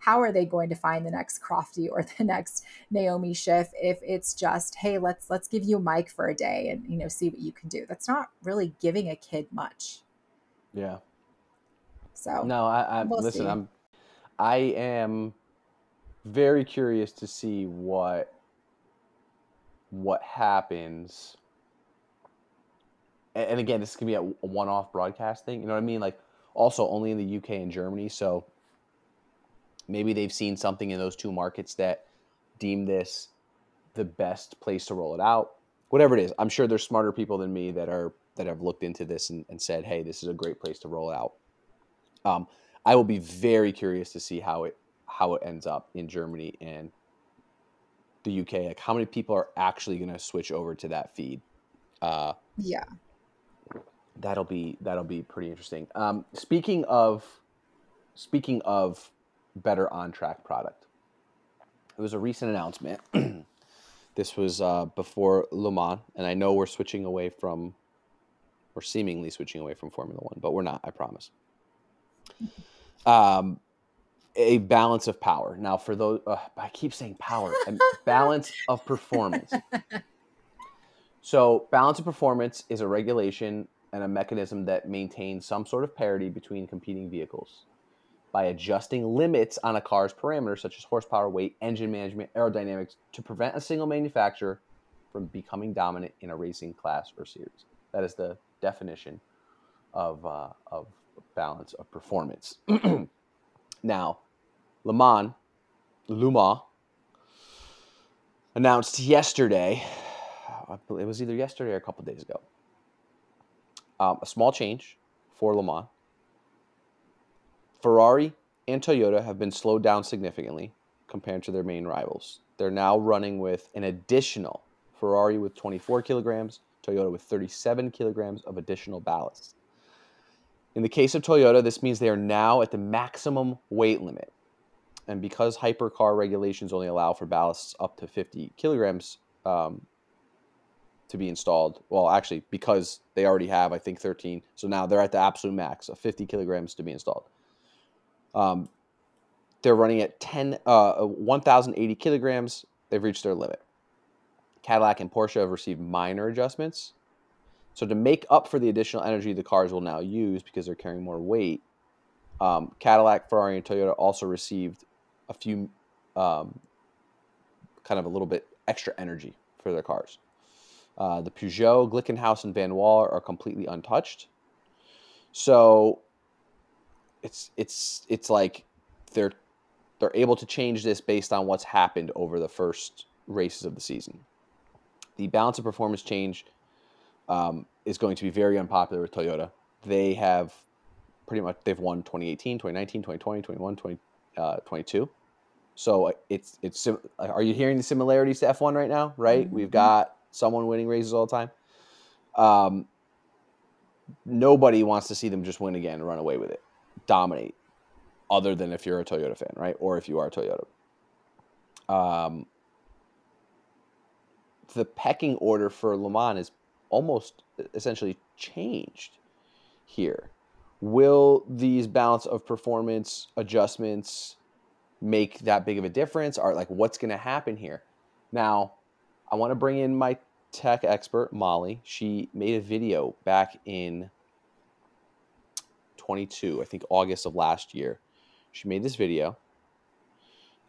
how are they going to find the next Crofty or the next Naomi Schiff if it's just, hey, let's let's give you a mic for a day and you know see what you can do. That's not really giving a kid much. Yeah. So no, I, I we'll listen. See. I'm I am very curious to see what what happens and again this is to be a one-off broadcast thing you know what i mean like also only in the uk and germany so maybe they've seen something in those two markets that deem this the best place to roll it out whatever it is i'm sure there's smarter people than me that are that have looked into this and, and said hey this is a great place to roll it out um, i will be very curious to see how it how it ends up in germany and the UK, like how many people are actually going to switch over to that feed? Uh, yeah, that'll be that'll be pretty interesting. Um, speaking of speaking of better on track product, it was a recent announcement. this was uh, before Le Mans, and I know we're switching away from, we're seemingly switching away from Formula One, but we're not. I promise. Um, a balance of power. Now, for those, uh, I keep saying power, and balance of performance. So, balance of performance is a regulation and a mechanism that maintains some sort of parity between competing vehicles by adjusting limits on a car's parameters such as horsepower, weight, engine management, aerodynamics to prevent a single manufacturer from becoming dominant in a racing class or series. That is the definition of, uh, of balance of performance. now, Le Mans, Luma, announced yesterday, it was either yesterday or a couple days ago, um, a small change for Le Mans. Ferrari and Toyota have been slowed down significantly compared to their main rivals. They're now running with an additional Ferrari with 24 kilograms, Toyota with 37 kilograms of additional ballast. In the case of Toyota, this means they are now at the maximum weight limit and because hypercar regulations only allow for ballasts up to 50 kilograms um, to be installed, well, actually, because they already have, I think, 13, so now they're at the absolute max of 50 kilograms to be installed. Um, they're running at 10, uh, 1,080 kilograms. They've reached their limit. Cadillac and Porsche have received minor adjustments. So to make up for the additional energy the cars will now use because they're carrying more weight, um, Cadillac, Ferrari, and Toyota also received a few, um, kind of a little bit extra energy for their cars. Uh, the Peugeot, Glickenhaus, and Vanwall are completely untouched. So it's it's it's like they're they're able to change this based on what's happened over the first races of the season. The balance of performance change um, is going to be very unpopular with Toyota. They have pretty much they've won 2018, 2019, 2020, 21, 20, uh, 22. So it's it's are you hearing the similarities to F1 right now? Right, mm-hmm. we've got someone winning races all the time. Um, nobody wants to see them just win again and run away with it, dominate. Other than if you're a Toyota fan, right, or if you are a Toyota. Um, the pecking order for Le Mans is almost essentially changed here. Will these balance of performance adjustments make that big of a difference? Or like what's going to happen here? Now, I want to bring in my tech expert, Molly. She made a video back in 22, I think August of last year. She made this video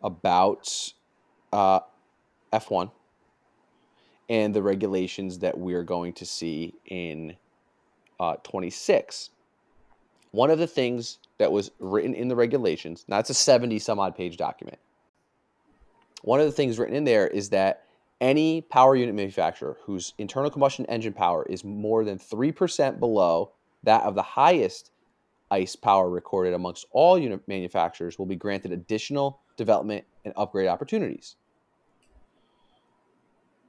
about uh, F1 and the regulations that we're going to see in uh, 26. One of the things that was written in the regulations, now it's a 70 some odd page document. One of the things written in there is that any power unit manufacturer whose internal combustion engine power is more than 3% below that of the highest ICE power recorded amongst all unit manufacturers will be granted additional development and upgrade opportunities.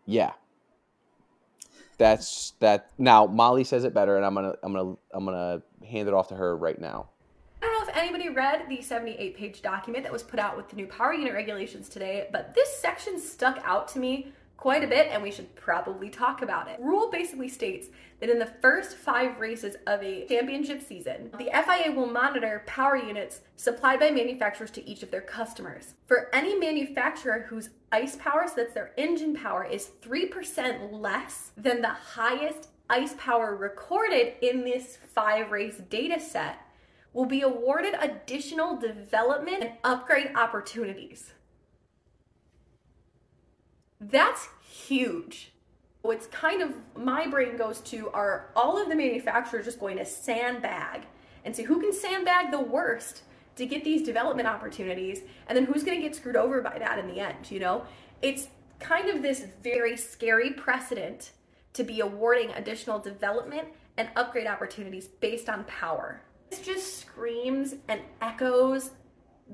Yeah, that's that. Now Molly says it better, and I'm gonna I'm gonna I'm gonna hand it off to her right now. I don't know if anybody read the 78 page document that was put out with the new power unit regulations today, but this section stuck out to me quite a bit and we should probably talk about it. Rule basically states that in the first five races of a championship season, the FIA will monitor power units supplied by manufacturers to each of their customers. For any manufacturer whose ICE power, so that's their engine power, is 3% less than the highest ICE power recorded in this five race data set, will be awarded additional development and upgrade opportunities. That's huge. What's kind of my brain goes to are all of the manufacturers just going to sandbag and see who can sandbag the worst to get these development opportunities and then who's going to get screwed over by that in the end, you know? It's kind of this very scary precedent to be awarding additional development and upgrade opportunities based on power. This just screams and echoes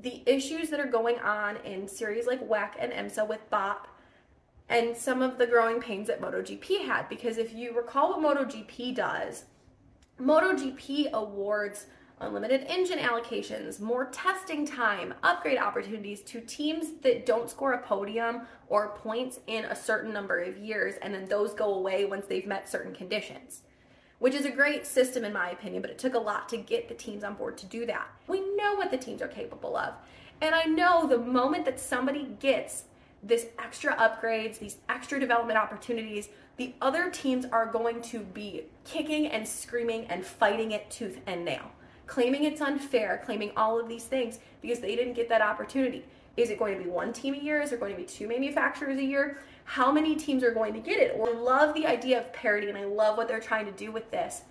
the issues that are going on in series like WEC and IMSA with BOP and some of the growing pains that MotoGP had. Because if you recall what MotoGP does, MotoGP awards unlimited engine allocations, more testing time, upgrade opportunities to teams that don't score a podium or points in a certain number of years, and then those go away once they've met certain conditions. Which is a great system, in my opinion, but it took a lot to get the teams on board to do that. We know what the teams are capable of. And I know the moment that somebody gets this extra upgrades, these extra development opportunities, the other teams are going to be kicking and screaming and fighting it tooth and nail, claiming it's unfair, claiming all of these things because they didn't get that opportunity. Is it going to be one team a year? Is there going to be two manufacturers a year? How many teams are going to get it? Or love the idea of parity and I love what they're trying to do with this.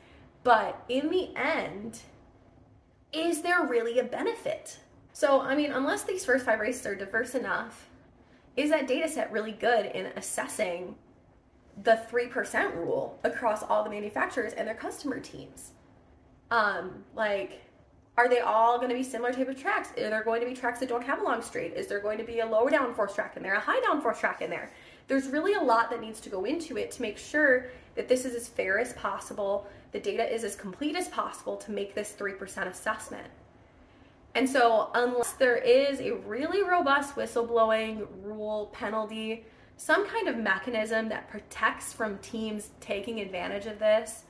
But in the end, is there really a benefit? So, I mean, unless these first five races are diverse enough is that data set really good in assessing the 3% rule across all the manufacturers and their customer teams? Um, like, are they all going to be similar type of tracks? Are there going to be tracks that don't have a long straight? Is there going to be a low downforce track in there, a high downforce track in there? There's really a lot that needs to go into it to make sure that this is as fair as possible, the data is as complete as possible to make this 3% assessment. And so, unless there is a really robust whistleblowing rule penalty, some kind of mechanism that protects from teams taking advantage of this,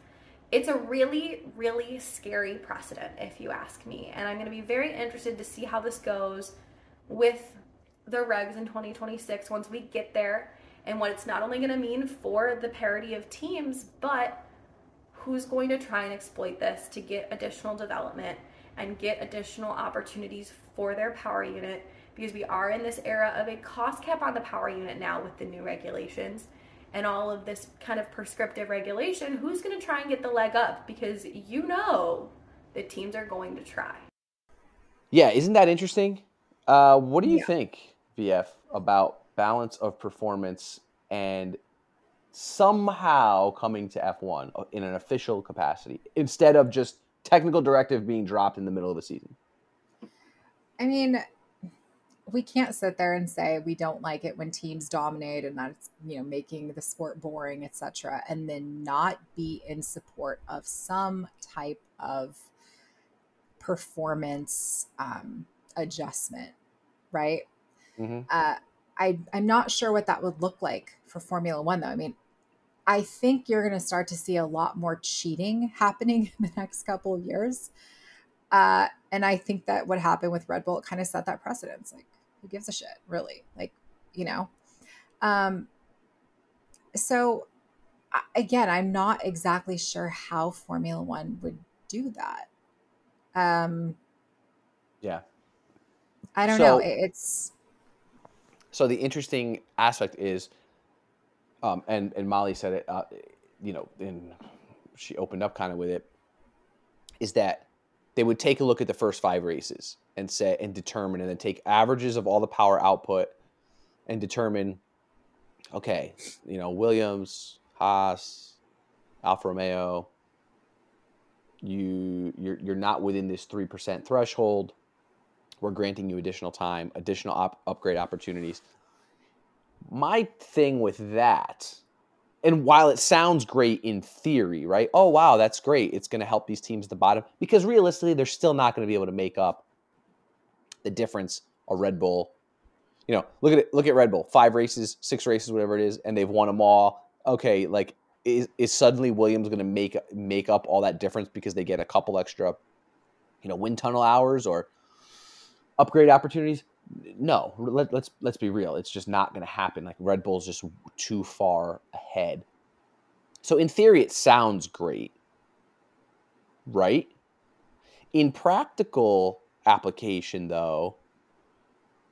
it's a really, really scary precedent, if you ask me. And I'm going to be very interested to see how this goes with the regs in 2026 once we get there and what it's not only going to mean for the parity of teams, but who's going to try and exploit this to get additional development and get additional opportunities for their power unit because we are in this era of a cost cap on the power unit now with the new regulations and all of this kind of prescriptive regulation. Who's going to try and get the leg up because you know the teams are going to try. Yeah, isn't that interesting? Uh, what do you Yeah. think, VF, about balance of performance and somehow coming to F1 in an official capacity instead of just technical directive being dropped in the middle of the season? I mean, we can't sit there and say we don't like it when teams dominate and that's you know making the sport boring, etc., and then not be in support of some type of performance um, adjustment, right? hmm Uh, I I'm not sure what that would look like for Formula One, though. I mean, I think you're going to start to see a lot more cheating happening in the next couple of years. Uh, and I think that what happened with Red Bull kind of set that precedence. Like, who gives a shit, really? Like, you know. Um, so again, I'm not exactly sure how Formula One would do that. Um, Yeah. I don't know. So- It- It's So the interesting aspect is, um, and and Molly said it, uh, you know, and she opened up kind of with it, is that they would take a look at the first five races and say and determine, and then take averages of all the power output and determine, okay, you know, Williams, Haas, Alfa Romeo, you you're you're not within this three percent threshold we're granting you additional time, additional op- upgrade opportunities. My thing with that, and while it sounds great in theory, right? Oh, wow, that's great. It's going to help these teams at the bottom because realistically, they're still not going to be able to make up the difference a Red Bull. You know, look at it. Look at Red Bull. Five races, six races, whatever it is, and they've won them all. Okay, like is, is suddenly Williams going to make make up all that difference because they get a couple extra, you know, wind tunnel hours or upgrade opportunities no let, let's let's be real. It's just not going to happen. Like red bull's just too far ahead. So in theory it sounds great. Right? In practical application though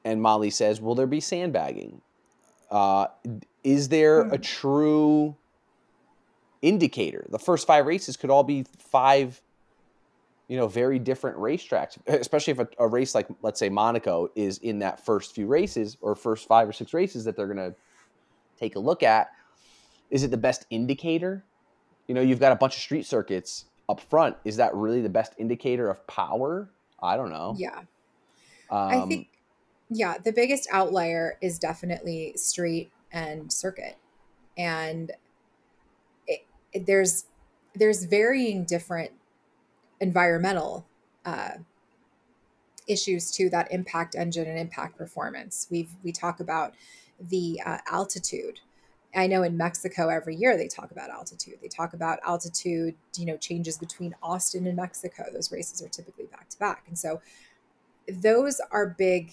and molly says will there be sandbagging? Uh, is there a Hmm. true indicator? The first five races could all be five you know, very different racetracks, especially if a, a race like, let's say, Monaco is in that first few races or first five or six races that they're going to take a look at. Is it the best indicator? You know, you've got a bunch of street circuits up front. Is that really the best indicator of power? I don't know. yeah. Um, I think, yeah, the biggest outlier is definitely street and circuit, and it, it- there's there's varying different environmental uh, issues too that impact engine and impact performance. We've we talk about the uh, altitude. I know in Mexico every year they talk about altitude. They talk about altitude, you know, changes between Austin and Mexico. Those races are typically back to back, and so those are big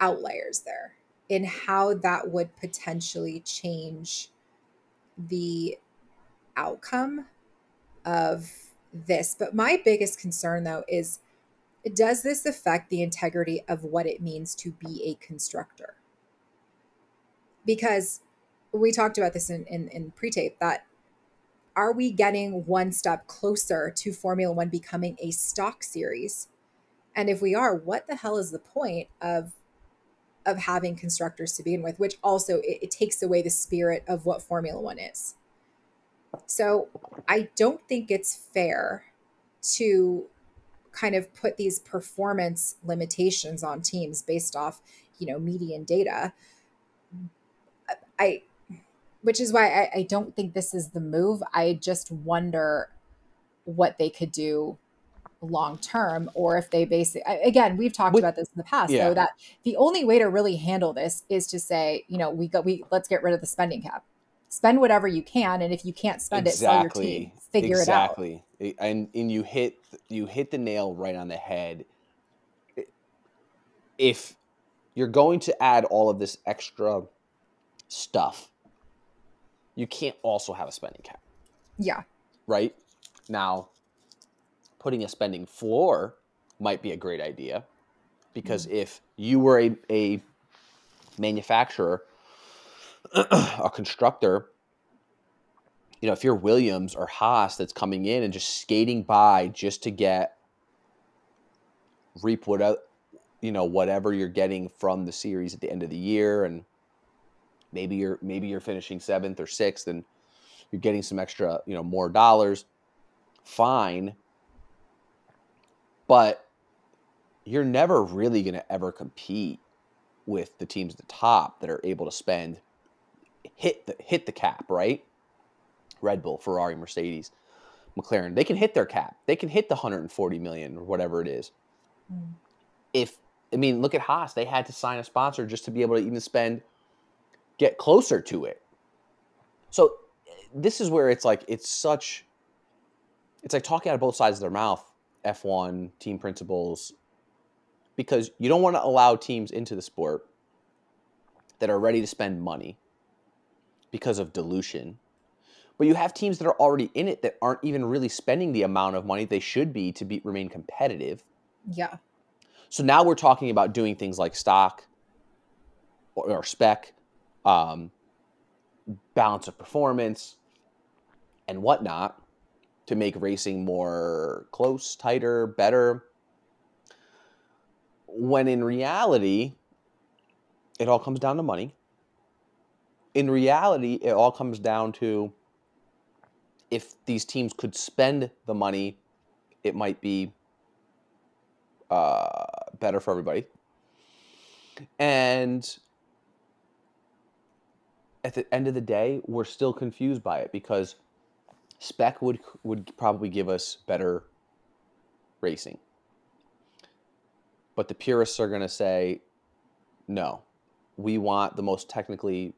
outliers there in how that would potentially change the outcome of this. But my biggest concern, though, is does this affect the integrity of what it means to be a constructor? Because we talked about this in, in, in pre tape that are we getting one step closer to Formula One becoming a stock series? And if we are, what the hell is the point of of having constructors to begin with? Which also it, it takes away the spirit of what Formula One is. So I don't think it's fair to kind of put these performance limitations on teams based off, you know, median data. I, which is why I, I don't think this is the move. I just wonder what they could do long term or if they basically again we've talked about this in the past Yeah. though that the only way to really handle this is to say you know we got we let's get rid of the spending cap spend whatever you can and if you can't spend it sell your team figure exactly. it out Exactly. and and you hit you hit the nail right on the head if you're going to add all of this extra stuff, you can't also have a spending cap, Yeah. right? Now, putting a spending floor might be a great idea because mm. if you were a, a manufacturer, a constructor, you know, if you're Williams or Haas that's coming in and just skating by just to get reap what uh, you know whatever you're getting from the series at the end of the year and maybe you're maybe you're finishing seventh or sixth and you're getting some extra you know more dollars fine. But you're never really going to ever compete with the teams at the top that are able to spend hit the hit the cap right red bull ferrari mercedes mclaren they can hit their cap they can hit the 140 million or whatever it is Mm. if I mean, look at Haas. They had to sign a sponsor just to be able to even spend, get closer to it. So this is where it's like it's such. It's like talking out of both sides of their mouth. F one team principals, because you don't want to allow teams into the sport that are ready to spend money because of dilution. But you have teams that are already in it that aren't even really spending the amount of money they should be to be remain competitive. Yeah. So now we're talking about doing things like stock or, or spec, um, balance of performance, and whatnot to make racing more close, tighter, better. When in reality, it all comes down to money. In reality, it all comes down to if these teams could spend the money, it might be uh, better for everybody. And at the end of the day, we're still confused by it because spec would would probably give us better racing. But the purists are going to say no. We want the most technically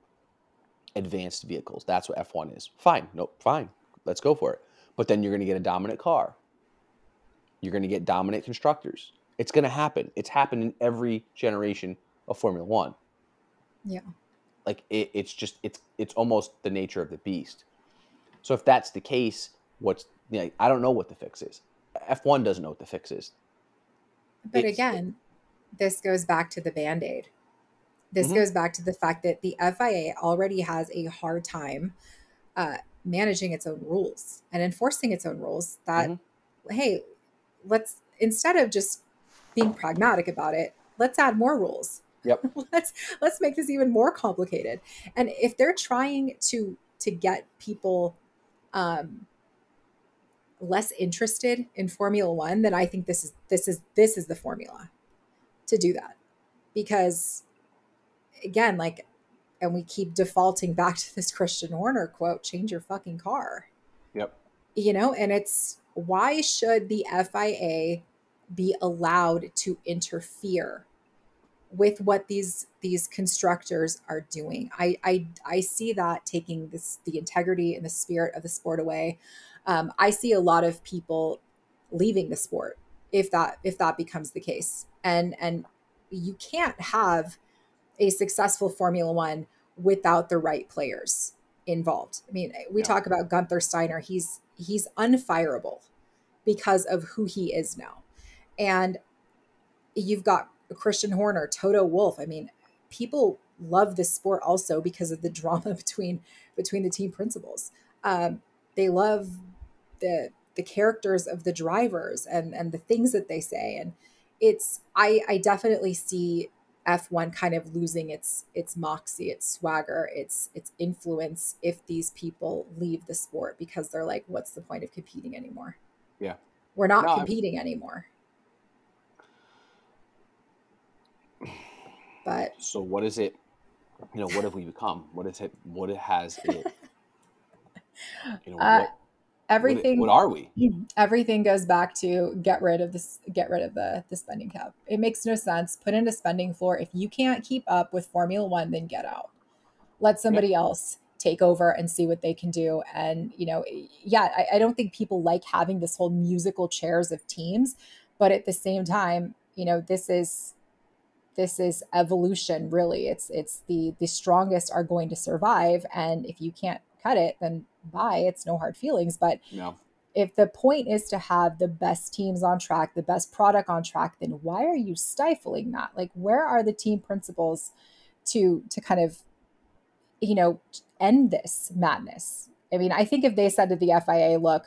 advanced vehicles. That's what F1 is. Fine. Nope, fine. Let's go for it. But then you're going to get a dominant car. You're going to get dominant constructors. It's going to happen. It's happened in every generation of Formula One. Yeah. Like it, it's just it's it's almost the nature of the beast. So if that's the case, what's you know, I don't know what the fix is. F1 doesn't know what the fix is. But It's- again, this goes back to the band aid. This Mhm. goes back to the fact that the FIA already has a hard time uh, managing its own rules and enforcing its own rules. That, Mhm. hey, let's, instead of just being pragmatic about it, let's add more rules. Yep. let's let's make this even more complicated. And if they're trying to to get people um, less interested in Formula One, then I think this is this is this is the formula to do that. Because again, like, and we keep defaulting back to this Christian Horner quote: "Change your fucking car." Yep. You know, and it's why should the FIA be allowed to interfere with what these these constructors are doing? I I I see that taking this the integrity and the spirit of the sport away um, I see a lot of people leaving the sport if that if that becomes the case. And and you can't have a successful Formula One without the right players involved. I mean, we Yeah. talk about Gunther Steiner. He's he's unfireable because of who he is now. And you've got Christian Horner, Toto Wolff. I mean, people love this sport also because of the drama between between the team principals. Um, they love the the characters of the drivers and and the things that they say and it's i i definitely see f1 kind of losing its its moxie its swagger its its influence if these people leave the sport because they're like what's the point of competing anymore Yeah. we're not No, competing anymore but So what is it? You know, what have we become? What is it? What it has it? You know, Uh, what, everything What, what are we? everything goes back to get rid of this get rid of the the spending cap. It makes no sense. Put in a spending floor. If you can't keep up with formula one then get out. Let somebody else take over and see what they can do. And you know yeah I, I don't think people like having this whole musical chairs of teams but at the same time you know this is this is evolution really. It's it's the the strongest are going to survive. And if you can't cut it then bye it's no hard feelings. But Yeah. if the point is to have the best teams on track the best product on track then why are you stifling that? Like where are the team principals to to kind of you know end this madness? I mean i think if they said to the fia look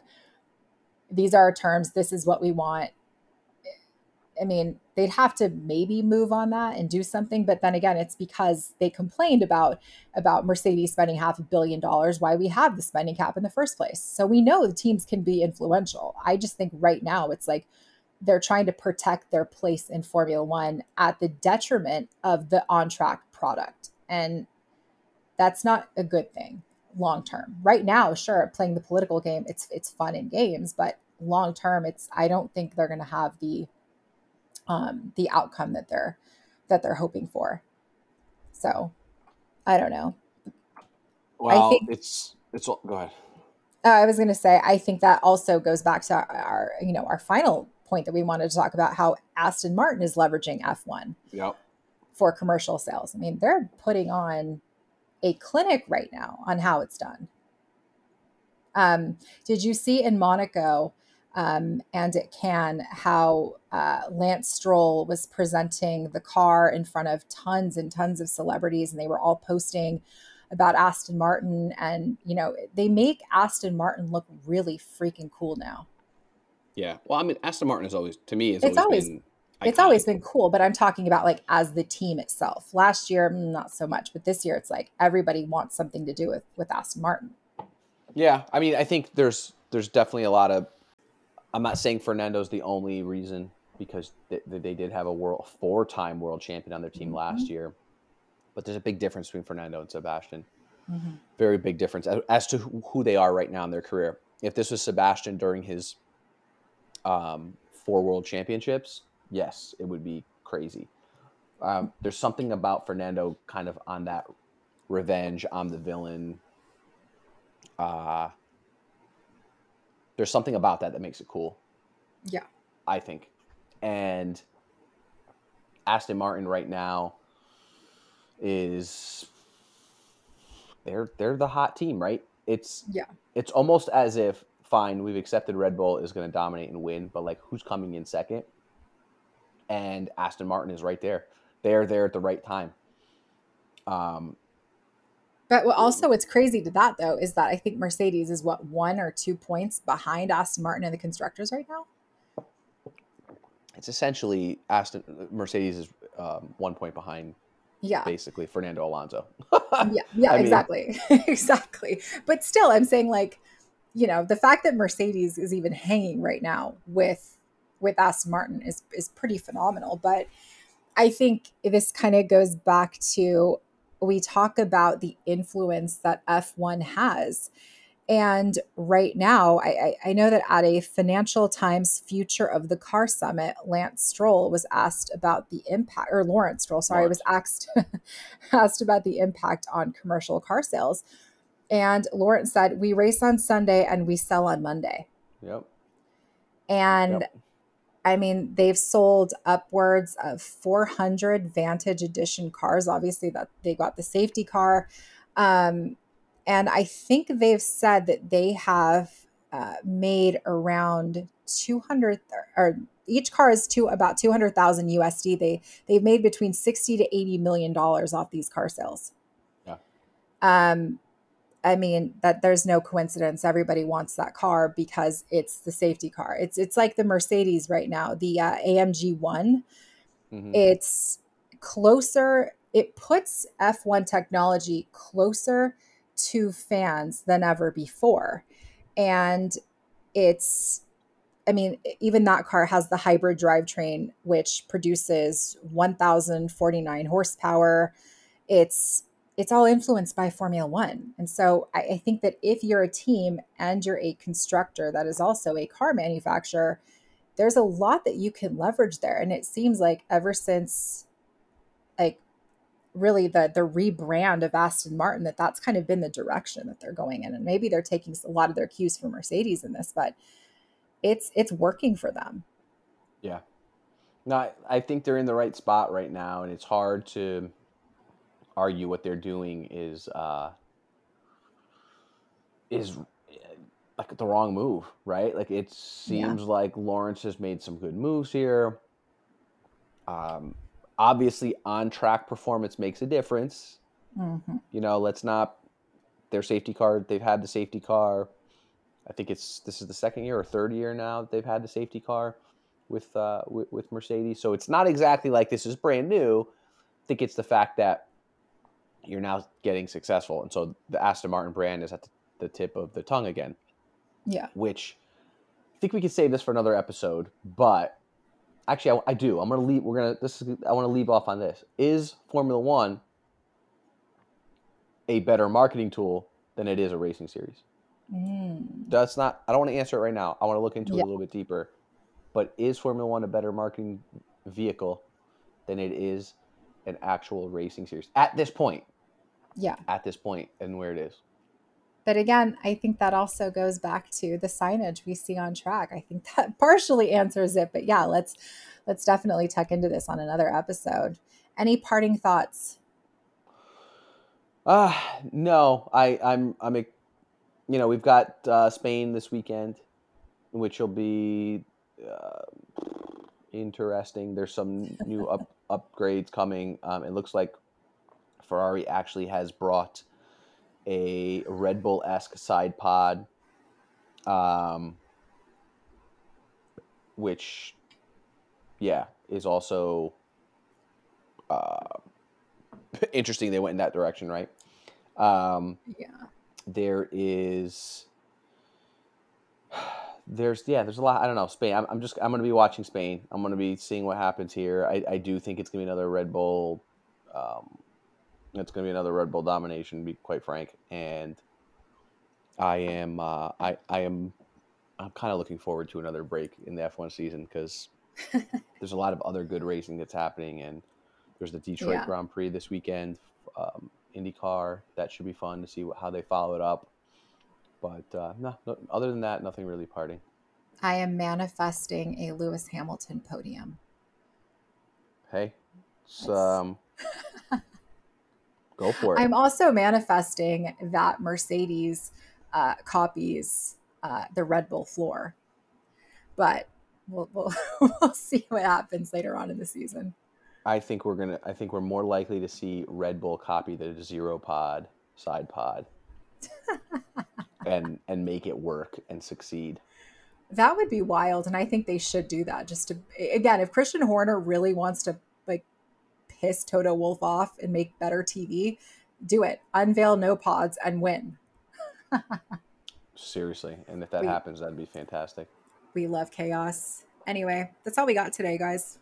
these are our terms this is what we want I mean, they'd have to maybe move on that and do something. But then again, it's because they complained about about Mercedes spending half a billion dollars, why we have the spending cap in the first place. So we know the teams can be influential. I just think right now it's like they're trying to protect their place in Formula One at the detriment of the on track product. And that's not a good thing long term. Right now, sure, playing the political game, it's it's fun in games, but long term, it's I don't think they're gonna have the um, the outcome that they're that they're hoping for. So, I don't know. Well, think- it's it's go ahead. Uh, I was going to say I think that also goes back to our, our you know our final point that we wanted to talk about how Aston Martin is leveraging F1 Yep. for commercial sales. I mean, they're putting on a clinic right now on how it's done. Um, did you see in Monaco um, and it can how uh, Lance Stroll was presenting the car in front of tons and tons of celebrities, and they were all posting about Aston Martin, and you know they make Aston Martin look really freaking cool now. Yeah. Well, I mean, Aston Martin is always to me. It's, It's always, always- been. It's always been cool, but I'm talking about like as the team itself. Last year, mm, not so much, but this year it's like everybody wants something to do with with Aston Martin. Yeah, I mean, I think there's there's definitely a lot of. I'm not saying Fernando's the only reason because they, they did have a world four time world champion on their team last year, but there's a big difference between Fernando and Sebastian. Very big difference as, as to who who they are right now in their career. If this was Sebastian during his um, four world championships, yes, it would be crazy. Um, there's something about Fernando kind of on that revenge, I'm the villain. Uh, there's something about that that makes it cool. Yeah. I think. And Aston Martin right now is they're they're the hot team, right? It's Yeah. It's almost as if fine, we've accepted Red Bull is going to dominate and win, but like who's coming in second? And Aston Martin is right there. They're there at the right time. Um, But also what's crazy to that though is that I think Mercedes is what one or two points behind Aston Martin and the constructors right now. it's essentially Aston Mercedes is um, one point behind Yeah. basically Fernando Alonso. yeah, yeah, I exactly, exactly. But still, I'm saying like, you know, the fact that Mercedes is even hanging right now with with Aston Martin is is pretty phenomenal. But I think this kind of goes back to we talk about the influence that F1 has. And right now, I, I, I know that at a Financial Times Future of the Car Summit, Lance Stroll was asked about the impact, or Lawrence Stroll, sorry, was asked asked about the impact on commercial car sales. And Lawrence said, We race on Sunday and we sell on Monday. yep. And Yep. I mean, they've sold upwards of 400 Vantage Edition cars. Obviously, that they got the safety car. Um, and I think they've said that they have uh, made around 200 or each car is to about 200,000 USD. They they've made between 60 to 80 million dollars off these car sales. Yeah. Um I mean that there's no coincidence. Everybody wants that car because it's the safety car. It's it's like the Mercedes right now, the uh, AMG One. Mhm. It's closer. It puts F1 technology closer to fans than ever before, and it's. I mean, even that car has the hybrid drivetrain, which produces 1,049 horsepower. It's it's all influenced by Formula One. And so I, I think that if you're a team and you're a constructor that is also a car manufacturer, there's a lot that you can leverage there. And it seems like ever since like really the the rebrand of Aston Martin that that's kind of been the direction that they're going in. And maybe they're taking a lot of their cues from Mercedes in this, but it's it's working for them. Yeah. No, I, I think they're in the right spot right now, and it's hard to argue what they're doing is uh, is like the wrong move, right? Like it seems yeah. like Lawrence has made some good moves here. Um, obviously, on track performance makes a difference. Mm-hmm. You know, let's not their safety car. They've had the safety car. I think it's this is the second year or third year now that they've had the safety car with uh, with, with Mercedes. So it's not exactly like this is brand new. I think it's the fact that you're now getting successful, and so the Aston Martin brand is at the, tip of the tongue again. Yeah. Which I think we could save this for another episode, but actually, I, I do. I'm gonna leave. We're gonna. This is. I want to leave off on this. Is Formula One a better marketing tool than it is a racing series? Mm. That's not. I don't want to answer it right now. I want to look into yeah. it a little bit deeper. But is Formula One a better marketing vehicle than it is an actual racing series at this point? Yeah. At this point, and where it is. But again, I think that also goes back to the signage we see on track. I think that partially answers it. But yeah, let's let's definitely tuck into this on another episode. Any parting thoughts? Uh no. I I'm I'm a, you know, we've got uh, Spain this weekend, which will be uh, interesting. There's some new up, upgrades coming. Um, it looks like Ferrari actually has brought a Red Bull esque side pod, um, which, yeah, is also uh, interesting. They went in that direction, right? Um, yeah. There is. There's yeah, there's a lot. I don't know Spain. I'm, I'm just I'm gonna be watching Spain. I'm gonna be seeing what happens here. I, I do think it's gonna be another Red Bull um, it's going to be another Red Bull domination, to be quite frank. And I am, uh, I, I am, I'm kind of looking forward to another break in the F1 season because there's a lot of other good racing that's happening, and there's the Detroit yeah. Grand Prix this weekend, um, IndyCar. That should be fun to see what, how they follow it up. But uh, no, no, other than that, nothing really parting. I am manifesting a Lewis Hamilton podium. Hey, um, Go for it. I'm also manifesting that Mercedes uh, copies uh, the Red Bull floor, but we'll, we'll we'll see what happens later on in the season. I think we're gonna. I think we're more likely to see Red Bull copy the zero pod side pod, and and make it work and succeed. That would be wild, and I think they should do that. Just to again, if Christian Horner really wants to like piss Toto Wolff off and make better TV, do it. Unveil no pods and win. Seriously. And if that we, happens, that'd be fantastic. We love chaos. Anyway, that's all we got today, guys.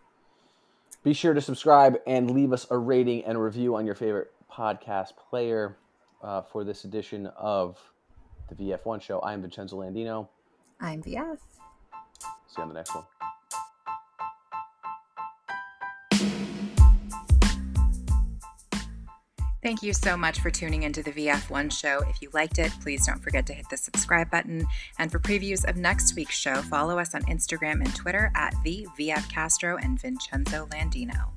Be sure to subscribe and leave us a rating and review on your favorite podcast player uh, for this edition of the VF1 show. I'm Vincenzo Landino. I'm VF. See you on the next one. Thank you so much for tuning into the VF1 show. If you liked it, please don't forget to hit the subscribe button. And for previews of next week's show, follow us on Instagram and Twitter at the VF Castro and Vincenzo Landino.